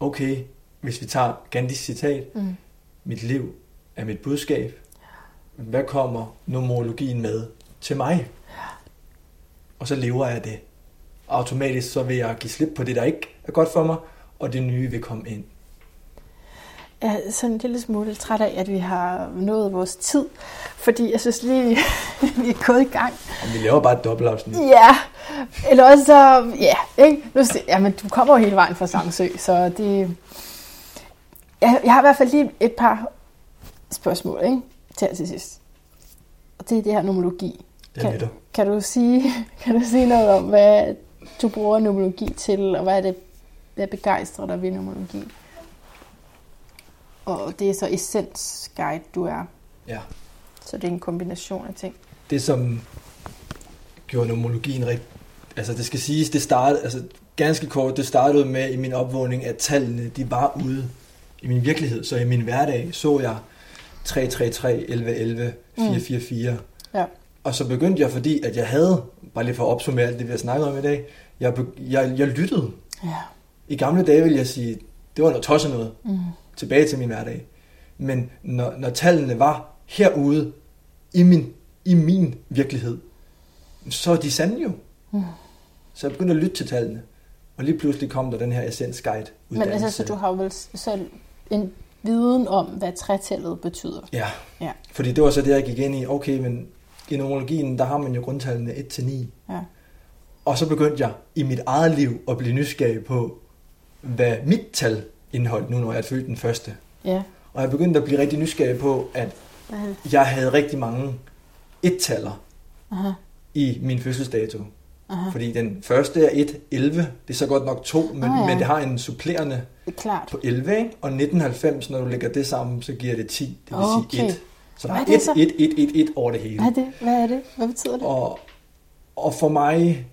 okay, hvis vi tager Gandhis citat, Mm. mit liv er mit budskab, hvad kommer numerologien med til mig? Og så lever jeg det. Automatisk så vil jeg give slip på det, der ikke er godt for mig, og det nye vil komme ind. Er sådan en lille smule træt af, at vi har nået vores tid, fordi jeg synes lige, <laughs> vi er gået i gang. Og vi laver bare et dobbeltafsnit. Ja, eller også så, ja, ikke? Nu, se- jamen, du kommer jo hele vejen fra Samsø, så det... Jeg, jeg har i hvert fald lige et par spørgsmål, ikke? Til til sidst. Og det er det her numerologi. Det er Kan, kan, du sige, <laughs> kan du sige noget om, hvad du bruger numerologi til, og hvad er det, hvad begejstrer dig ved numerologi? Og det er så Essence Guide, du er. Ja. Så det er en kombination af ting. det som gjorde numerologien rigtig... Altså det skal siges, det startede, altså ganske kort, det startede med i min opvågning, at tallene, de var ude i min virkelighed. Så i min hverdag så jeg 333, 11, 11, 444. Ja. Og så begyndte jeg, fordi at jeg havde, bare lige for at opsummere alt det, vi har snakket om i dag, jeg, jeg, jeg lyttede. Ja. I gamle dage vil jeg sige, det var noget tosset noget Mm. Tilbage til min hverdag. Men når, når tallene var herude i min, i min virkelighed, så er de sande jo. Mm. Så jeg begyndte at lytte til tallene. Og lige pludselig kom der den her Essence Guide Men altså, så du har jo vel selv en viden om, hvad trætallet betyder. Ja. Ja. Fordi det var så det, jeg gik ind i. Okay, men i numerologien, der har man jo grundtallene 1-9. Ja. Og så begyndte jeg i mit eget liv at blive nysgerrig på, hvad mit tal indeholdt nu, når jeg er født den første. Ja. Og jeg begyndte at blive rigtig nysgerrig på, at det? jeg havde rigtig mange et-taller Aha. i min fødselsdato. Aha. Fordi den første er 1, 11. Det er så godt nok 2, men, Ah, ja. men det har en supplerende er klart. på 11, ikke? Og 1990, når du lægger det sammen, så giver det 10. Det vil Okay. sige 1. Så der er er det 1, så? 1, 1, 1, 1 over det hele. Hvad er det? Hvad er det? Hvad betyder det? Og, og for mig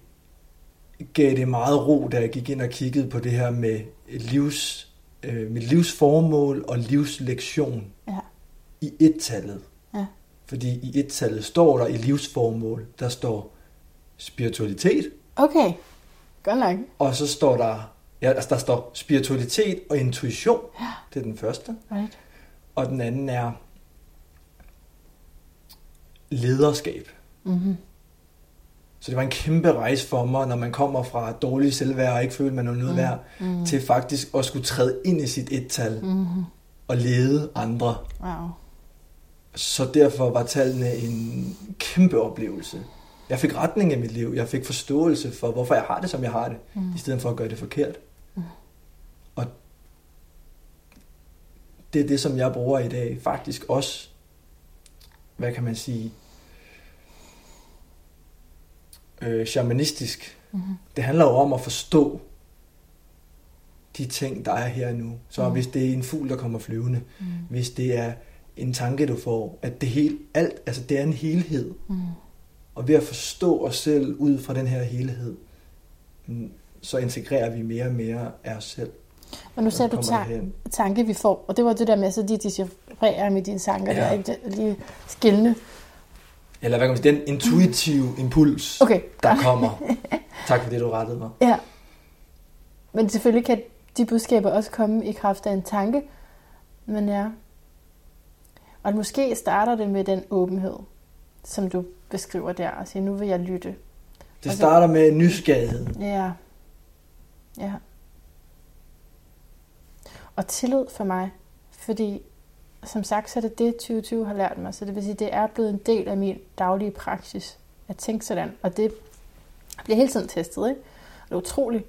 gav det meget ro, da jeg gik ind og kiggede på det her med livs, øh, mit livsformål og livslektion Ja. i et-tallet. Ja. Fordi i et-tallet står der i livsformål, der står spiritualitet, Okay. Godt nok. og så står der, ja, altså der står spiritualitet og intuition. Ja. Det er den første. Right. Og den anden er lederskab. Mm-hmm. Så det var en kæmpe rejse for mig, når man kommer fra dårlig selvværd og ikke føler, man er noget værd, Mm. til faktisk at skulle træde ind i sit et-tal Mm-hmm. og lede andre. Wow. Så derfor var tallene en kæmpe oplevelse. Jeg fik retning i mit liv. Jeg fik forståelse for, hvorfor jeg har det, som jeg har det, Mm. i stedet for at gøre det forkert. Mm. Og det er det, som jeg bruger i dag. Faktisk også, hvad kan man sige, øh, shamanistisk. Mm-hmm. Det handler jo om at forstå de ting, der er her nu. Så Mm. hvis det er en fugl, der kommer flyvende, Mm. hvis det er en tanke, du får, at det helt, alt, altså det er en helhed. Mm. Og ved at forstå os selv ud fra den her helhed, mm, så integrerer vi mere og mere af os selv. Og nu sagde du ta- derhen. tanke, vi får, og det var det der med, så de decifrerer med dine tanker, Ja. der, ikke? Lige skillende. Eller hvad kan man sige, den intuitive impuls, Okay, der godt. kommer. <laughs> Tak for det, du rettede mig. Ja. Men selvfølgelig kan de budskaber også komme i kraft af en tanke. Men ja. Og måske starter det med den åbenhed, som du beskriver der, og siger, nu vil jeg lytte. Det Altså- starter med nysgerrighed. Ja. Ja. Og tillid for mig, fordi som sagt, så er det det, 2020 har lært mig. Så det vil sige, det er blevet en del af min daglige praksis at tænke sådan. Og det bliver hele tiden testet, ikke? Og det er utroligt,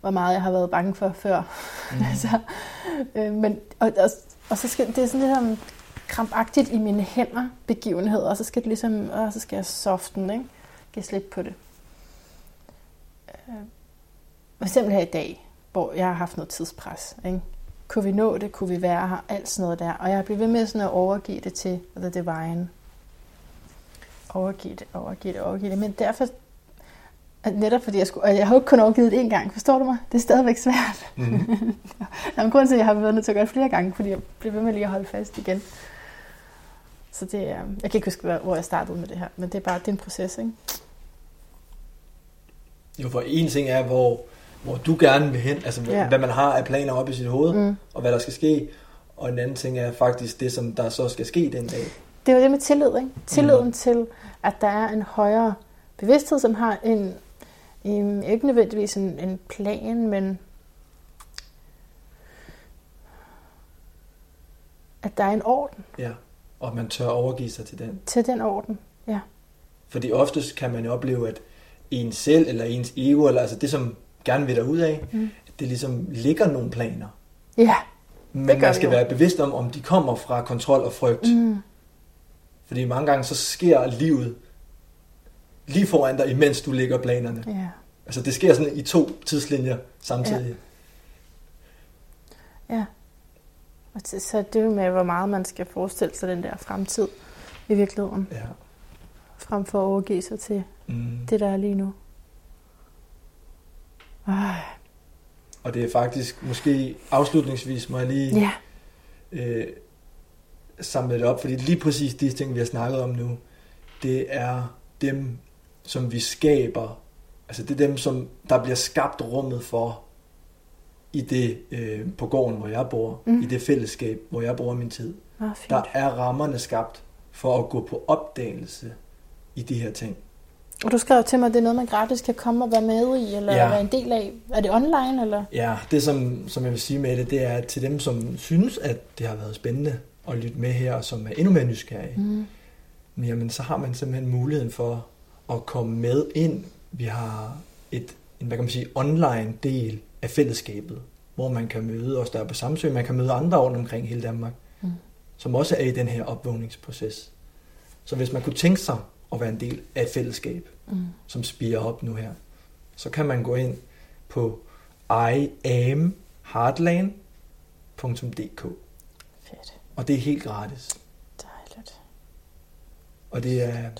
hvor meget jeg har været bange for før. Mm. <laughs> altså, øh, men, og, og, og så skal det er sådan lidt om krampagtigt i mine hænder begivenhed, og så skal det ligesom, og så skal jeg soften, ikke? Give slip på det. Øh, for eksempel her i dag, hvor jeg har haft noget tidspres, ikke? Kunne vi nå det? Kunne vi være her? Alt sådan noget der. Og jeg bliver ved med sådan at overgive det til The Divine. Overgive det, overgive det, overgive det. Men derfor, at netop fordi jeg skulle, og jeg har jo ikke kun overgivet det én gang, forstår du mig? Det er stadigvæk svært. Mm. Der er grund til, at jeg har været nødt til at gøre det flere gange, fordi jeg bliver ved med lige at holde fast igen. Så det er, jeg kan ikke huske, hvor- hvor jeg startede med det her, men det er bare, det er en proces, ikke? Jo, for en ting er, hvor, hvor du gerne vil hen, altså Ja. ja. hvad man har af planer op i sit hoved, mm. Og hvad der skal ske. Og en anden ting er faktisk det, som der så skal ske den dag. Det er jo det med tillid, ikke? Tilliden Mm. til, at der er en højere bevidsthed, som har en, en ikke nødvendigvis en, en plan, men at der er en orden Ja. Og at man tør overgive sig til den. til den orden. Fordi oftest kan man opleve, at ens selv eller ens ego, eller altså det, som gerne vil derud af, Mm. det ligesom ligger nogle planer. Ja. Men gør man skal jo. være bevidst om, om de kommer fra kontrol og frygt. Mm. Fordi mange gange så sker livet lige foran dig, imens du lægger planerne. Ja. Altså det sker sådan i to tidslinjer samtidig. Ja. Og til, så det med, hvor meget man skal forestille sig den der fremtid i virkeligheden, Ja. frem for at overgive sig til Mm. det, der er lige nu. Og det er faktisk, måske afslutningsvis må jeg lige Ja. øh, samle det op, fordi lige præcis de ting, vi har snakket om nu, det er dem, som vi skaber. Altså det er dem, som der bliver skabt rummet for i det øh, på gården, hvor jeg bor, Mm. mm. i det fællesskab, hvor jeg bruger min tid. Ah, fint. Der er rammerne skabt for at gå på opdagelse i de her ting. Og du skrev til mig, at det er noget, man gratis kan komme og være med i, eller ja. Være en del af. Er det online, eller? Ja, det som, som jeg vil sige med det, det er at til dem, som synes, at det har været spændende at lytte med her, og som er endnu mere nysgerrige. Mm. Men jamen, så har man simpelthen muligheden for at komme med ind. Vi har et, en, hvad kan man sige, online del af fællesskabet, hvor man kan møde os, der er på Samsø, man kan møde andre rundt omkring hele Danmark, Mm. som også er i den her opvågningsproces. Så hvis man kunne tænke sig at være en del af et fællesskab, Mm. som spiger op nu her, så kan man gå ind på iamheartland.dk Fedt. og det er helt gratis. Dejligt. Og det er,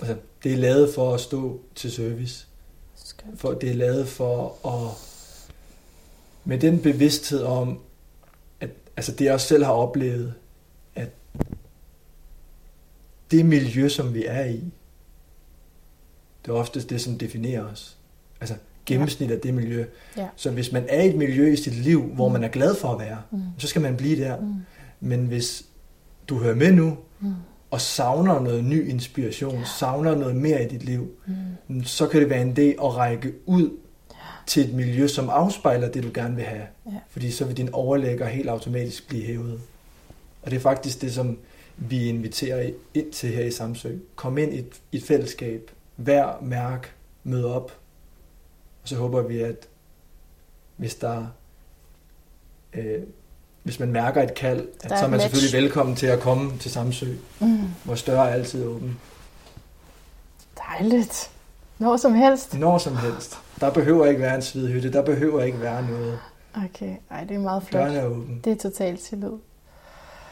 altså, det er lavet for at stå til service. Skønt. For det er lavet for at, med den bevidsthed om, at altså det jeg også selv har oplevet, det miljø, som vi er i, det er oftest det, som definerer os. Altså gennemsnit af det miljø. Ja. Så hvis man er i et miljø i sit liv, hvor Mm. man er glad for at være, Mm. så skal man blive der. Mm. Men hvis du hører med nu, Mm. og savner noget ny inspiration, Ja. savner noget mere i dit liv, Mm. så kan det være en idé at række ud til et miljø, som afspejler det, du gerne vil have. Ja. Fordi så vil din overlægger helt automatisk blive hævet. Og det er faktisk det, som vi inviterer ind til her i Samsø. Kom ind i et, et fællesskab. Vær, mærk, mød op. Og så håber vi, at hvis der øh, hvis man mærker et kald, at så er man match. selvfølgelig velkommen til at komme til Samsø, Mm. hvor større er altid åben. Dejligt. Når som helst. Når som helst. Der behøver ikke være en svidhytte, der behøver ikke være noget. Okay, ej, det er meget flot. Døren er åben. Det er totalt tillid.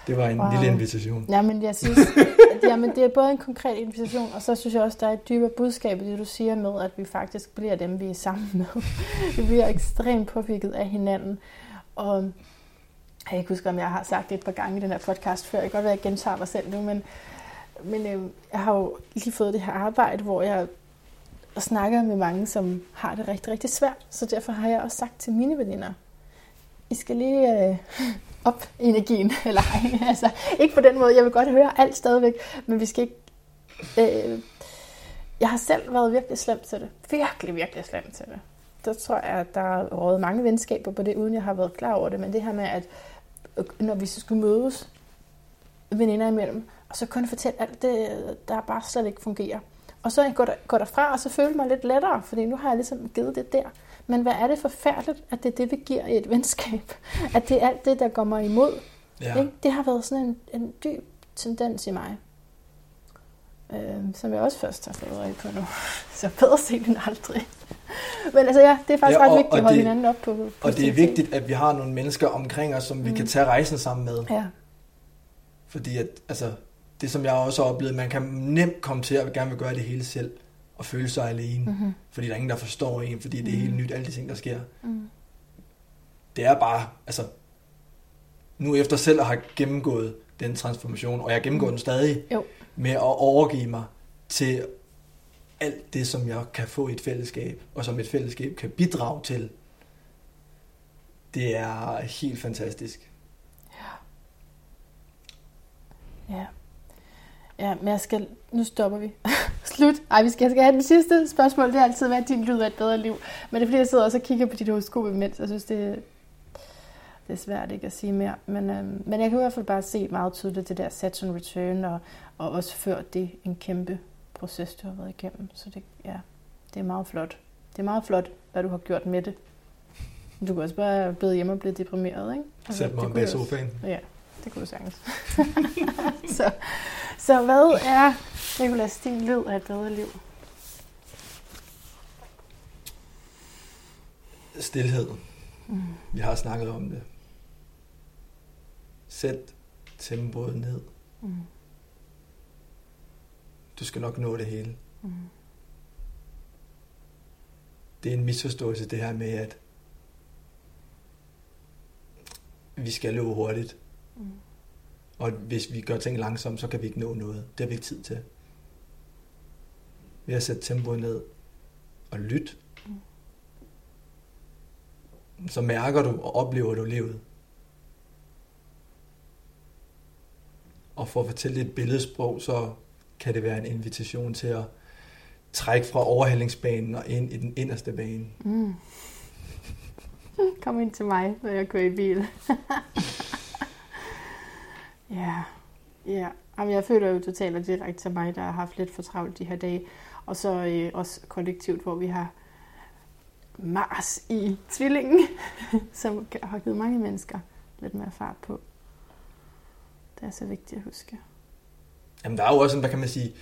Det var en Wow. lille invitation. Ja, men jeg synes, <laughs> at jamen, det er både en konkret invitation, og så synes jeg også, der er et dybere budskab i det, du siger med, at vi faktisk bliver dem, vi er sammen med. vi bliver ekstremt påvirket af hinanden. Og jeg kan ikke huske, om jeg har sagt det et par gange i den her podcast før. Jeg kan godt være, at jeg gentager mig selv nu, men, men øh, jeg har jo lige fået det her arbejde, hvor jeg snakker med mange, som har det rigtig, rigtig svært. Så derfor har jeg også sagt til mine veninder, I skal lige øh, op energien, <laughs> eller ej. Altså, ikke på den måde, jeg vil godt høre alt stadigvæk, men vi skal ikke... Øh, jeg har selv været virkelig slem til det. Virkelig, virkelig slem til det. Der tror jeg, at der er rådet mange venskaber på det, uden jeg har været klar over det. Men det her med, at øh, når vi skulle mødes, veninder imellem, og så kun fortælle alt det, der bare slet ikke fungerer. Og så går der, går derfra, og så føler mig lidt lettere, fordi nu har jeg ligesom givet det der. Men hvad er det forfærdeligt, at det er det, vi giver i et <laughs> venskab? At det er alt det, der går mig imod. Ja. Ikke? Det har været sådan en, en dyb tendens i mig, øh, som jeg også først har fået øje på nu. <laughs> Så bedre sent end aldrig. Men altså ja, det er faktisk Ja, ret og- vigtigt og at holde det- hinanden op på, på Og det er vigtigt, at vi har nogle mennesker omkring os, som vi Mm. kan tage rejsen sammen med. Ja, Fordi at, altså, det som jeg også har oplevet, man kan nemt komme til at gerne vil gøre det hele selv, og føle sig alene. mm-hmm. Fordi der er ingen, der forstår en, fordi det er Mhm. helt nyt, alle de ting, der sker. mm. Det er bare, altså, nu efter selv at have gennemgået den transformation, og jeg gennemgår den stadig, Jo. med at overgive mig til alt det, som jeg kan få i et fællesskab, og som et fællesskab kan bidrage til. Det er helt fantastisk. Ja. Ja, men jeg skal... Nu stopper vi. <laughs> Slut. Ej, vi skal, jeg skal have den sidste spørgsmål. Det har altid været din lyd af et bedre liv. Men det er fordi, jeg sidder også og kigger på dit horoskop imens. Jeg synes, det, det er svært ikke at sige mere. Men, øhm, men jeg kan i hvert fald bare se meget tydeligt det der Saturn Return, og, og også før det en kæmpe proces, du har været igennem. Så det, ja, det er meget flot. Det er meget flot, hvad du har gjort med det. Du kunne også bare blevet hjemme og blive deprimeret, ikke? Altså, Sæt mig om kunne bag sofaen. Ja, det kunne du sagtens. <laughs> så, så hvad er Nicolas din lyd af et bedre liv? Stilhed. Mm. Vi har snakket om det. Sæt tempoet ned. Mm. Du skal nok nå det hele. Mm. Det er en misforståelse, det her med, at vi skal løbe hurtigt. Mm. Og hvis vi gør ting langsomt, så kan vi ikke nå noget. Det har vi ikke tid til. Ved at sætte tempoet ned og lytte, så mærker du og oplever du livet. Og for at fortælle et billedsprog, så kan det være en invitation til at trække fra overhældingsbanen og ind i den inderste bane. Mm. <laughs> Kom ind til mig, når jeg kører i bil. <laughs> ja, ja. Jamen, jeg føler jo totalt og direkte til mig, der har haft lidt for travlt de her dage. Og så øh, også kollektivt, hvor vi har Mars i tvillingen, <laughs> som har givet mange mennesker lidt mere fart på. Det er så vigtigt at huske. Jamen, der er jo også, en, hvad kan man sige,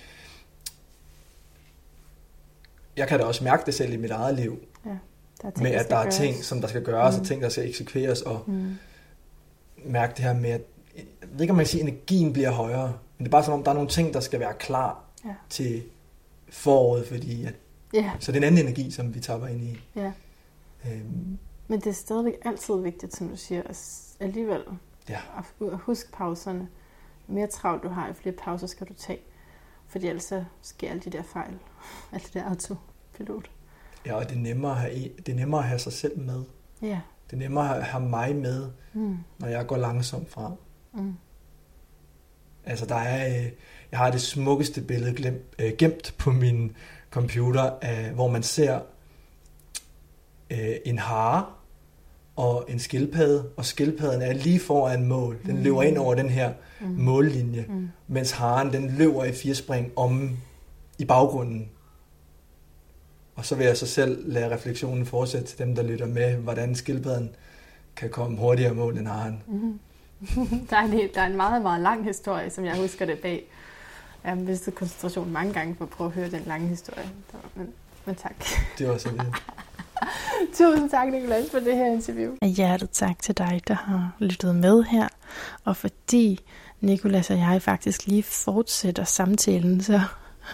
jeg kan da også mærke det selv i mit eget liv, Der er ting, med der at skal der er gøres. ting, som der skal gøres, Mm. og ting, der skal eksekveres, og Mm. mærke det her med, at, jeg ved ikke, om man kan sige, at energien bliver højere, men det er bare som om, der er nogle ting, der skal være klar Ja. til foråret, fordi at, Ja, så det er en anden energi, som vi tapper ind i. ja. Øhm, Men det er stadigvæk altid vigtigt, som du siger, at alligevel Ja. at huske pauserne. Jo mere travlt du har, jo flere pauser skal du tage. Fordi ellers så sker alle de der fejl. <laughs> Alt det der autopilot. ja, og det er, nemmere at have, en- det er nemmere at have sig selv med. Ja. Det er nemmere at have mig med, Mm. når jeg går langsomt frem. Mm. Altså, der er, øh, jeg har det smukkeste billede glemt, øh, gemt på min computer, øh, hvor man ser øh, en hare og en skildpadde, og skildpadden er lige foran mål. Den Mm. løber ind over den her Mm. mållinje, Mm. mens haren den løber i fire spring om i baggrunden. Og så vil jeg så selv lade refleksionen fortsætte til dem, der lytter med, hvordan skildpadden kan komme hurtigere mål end haren. Mm. Der, er en, der er en meget, meget lang historie, som jeg husker det bag. Jeg har mistet koncentration mange gange for at prøve at høre den lange historie. Men, men tak. Det var så det. Tusind tak, Nicolas, for det her interview. Af hjertet tak til dig, der har lyttet med her. Og fordi Nicolas og jeg faktisk lige fortsætter samtalen, så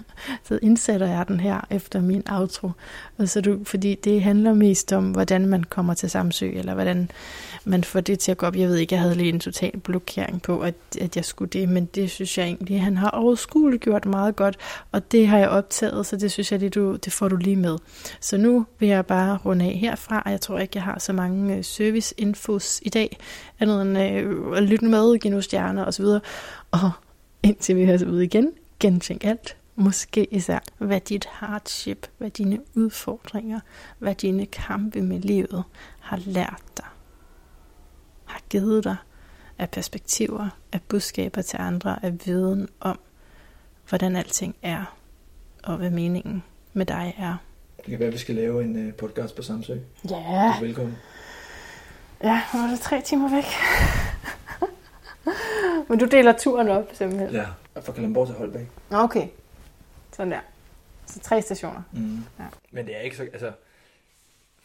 <laughs> så indsætter jeg den her efter min outro. Og så du, fordi det handler mest om, hvordan man kommer til Samsø, eller hvordan man får det til at gå op. Jeg ved ikke, jeg havde lige en total blokering på, at, at jeg skulle det, men det synes jeg egentlig, han har overskueligt gjort meget godt, og det har jeg optaget, så det synes jeg, det, du, det får du lige med. Så nu vil jeg bare runde af herfra, og jeg tror ikke, jeg har så mange øh, service-infos i dag, andet end øh, at lytte med, give nogle stjerner osv., og indtil vi høres ud igen, gentænk alt, Måske især, hvad dit hardship, hvad dine udfordringer, hvad dine kampe med livet har lært dig. Har givet dig af perspektiver, af budskaber til andre, af viden om, hvordan alting er, og hvad meningen med dig er. Det kan være, at vi skal lave en øh, podcast på Samsø. Ja. Velkommen. Ja, nu er det tre timer væk. <laughs> Men du deler turen op, simpelthen. Ja, fra Kalamborg til Holbæk. Okay. Sådan der. Så tre stationer. Mm. Ja. Men det er ikke så, altså,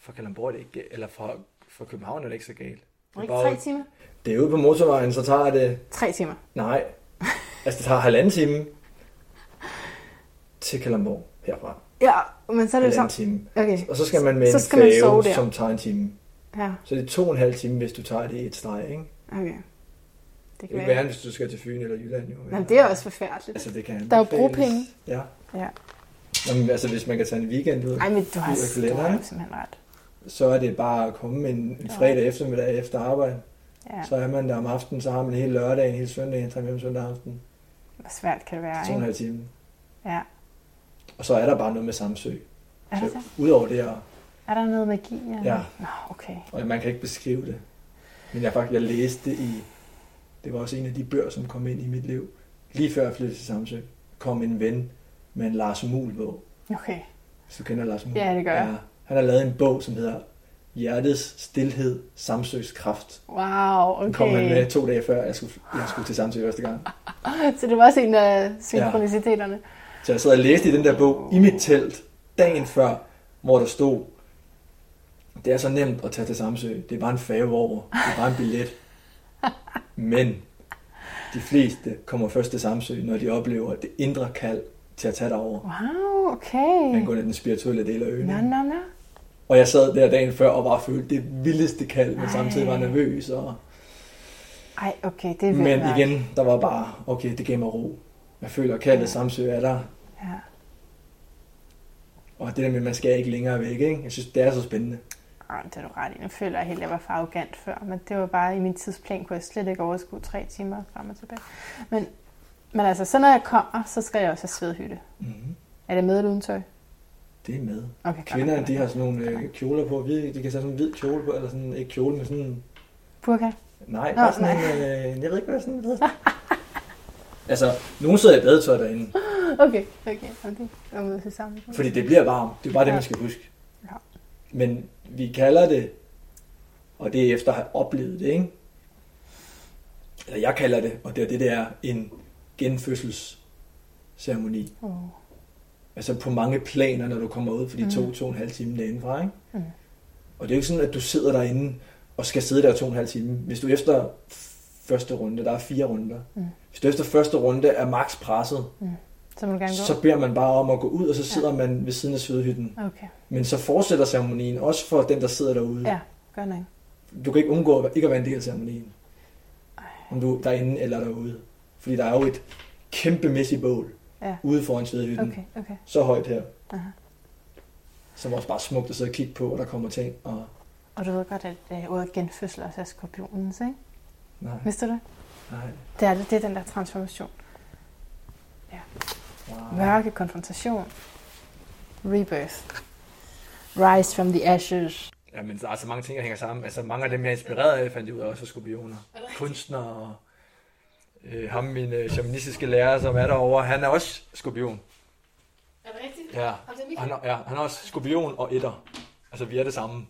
for Kalamborg er det ikke, eller for, for København er det ikke så galt. Det er ikke tre timer? Det er ude på motorvejen, så tager det... Tre timer? Nej, altså det tager halvanden time til Kalamborg herfra. Ja, men så er det så... time. Okay. Og så skal man med så en fave, som tager en time. Ja. Så det er to og en halv time, hvis du tager det i et streg, ikke? Okay. Det kan det være, hvis du skal til Fyn eller Jylland. Jo. Men det er også forfærdeligt. Altså, det kan der er jo bropenge. Ja. Ja. Jamen, altså, hvis man kan tage en weekend ud, Ej, men du har, kalender, du har simpelthen ret. Så er det bare at komme en, en fredag eftermiddag efter arbejde. Ja. Så er man der om aftenen, så har man hele lørdagen, hele søndagen, tager med søndag aften. Hvor svært kan det være, ikke? To time. Ja. Og så er der bare noget med samsø. Er det så? Udover det her. Er der noget magi? Ja. ja. Nå, okay. Og man kan ikke beskrive det. Men jeg faktisk, jeg læste i det var også en af de bøger, som kom ind i mit liv. Lige før jeg flyttede til Samsø, kom en ven med en Lars Muhl bog. Okay. Hvis du kender Lars Muhl. Ja, det gør jeg. Ja, han har lavet en bog, som hedder Hjertets Stilhed, Samsøs Kraft. Wow, okay. Den kom han med to dage før, jeg skulle, jeg skulle til Samsø første gang. <laughs> så det var også en af synchroniciteterne. Ja. Så jeg sad og læste i den der bog i mit telt, dagen før, hvor der stod, det er så nemt at tage til Samsø. Det er bare en fave over. Det er bare en billet. <laughs> Men de fleste kommer først til Samsø, når de oplever det indre kald til at tage derover. Wow, okay. Man går den spirituelle del af øen. Nå, nå, nå. Og jeg sad der dagen før og bare følte det vildeste kald, men Ej. samtidig var nervøs. Og... Ej, okay, det er Men igen, der var bare, okay, det gav mig ro. Jeg føler, at kaldet ja. Samsø er der. Ja. Og det der med, at man skal ikke længere væk, ikke? Jeg synes, det er så spændende. Ej, det er du ret i. Nu føler jeg helt, at jeg var for arrogant før, men det var bare i min tidsplan, kunne jeg slet ikke overskue tre timer frem og tilbage. Men, men altså, så når jeg kommer, så skal jeg også have svedhytte. Mm-hmm. Er det med eller uden tøj? Det er med. Okay, Kvinderne, de har sådan nogle øh, kjoler på. De kan tage sådan en hvid kjole på, eller sådan, ikke kjole, men sådan en... Burka? Nej, Nå, bare sådan nej. en, øh, jeg ved ikke, hvad sådan hedder. <laughs> altså, nogen sidder i badetøj derinde. Okay, okay. okay. Jeg må se sammen. Fordi det bliver varmt. Det er bare ja. det, man skal huske. Ja. Men vi kalder det, og det er efter at have oplevet det, ikke? Eller jeg kalder det, og det er det, der en genfødselsceremoni. Oh. Altså på mange planer, når du kommer ud for de mm. to, to og en halv time derindefra, ikke? Mm. Og det er jo ikke sådan, at du sidder derinde og skal sidde der to og en halv time. Hvis du efter første runde, der er fire runder, mm. hvis du efter første runde er max presset, mm så, må gerne gå. så beder man bare om at gå ud, og så sidder ja. man ved siden af svedehytten. Okay. Men så fortsætter ceremonien, også for den, der sidder derude. Ja, gør nok. Du kan ikke undgå ikke at være en del af ceremonien. Om du er derinde eller derude. Fordi der er jo et kæmpemæssigt bål ja. ude foran svedehytten. Okay, okay. Så højt her. Aha. Som også bare smukt at sidde og kigge på, og der kommer ting. Og, og du ved godt, at uh, ordet genfødsel også er skorpionens, ikke? Nej. Vidste du det? Nej. Det er, det er den der transformation. Ja. Wow. Mørke konfrontation. Rebirth. Rise from the ashes. Ja, men der er så mange ting, der hænger sammen. Altså mange af dem, jeg er inspireret af, fandt jeg ud af også skorpioner. Kunstnere og øh, ham, min øh, shamanistiske lærer, som er derovre, han er også skorpion. Er det rigtigt? Ja, han, er, ja, han er også skorpion og etter. Altså, vi er det samme.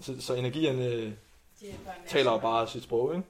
Så, så energierne taler bare sit sprog, ikke?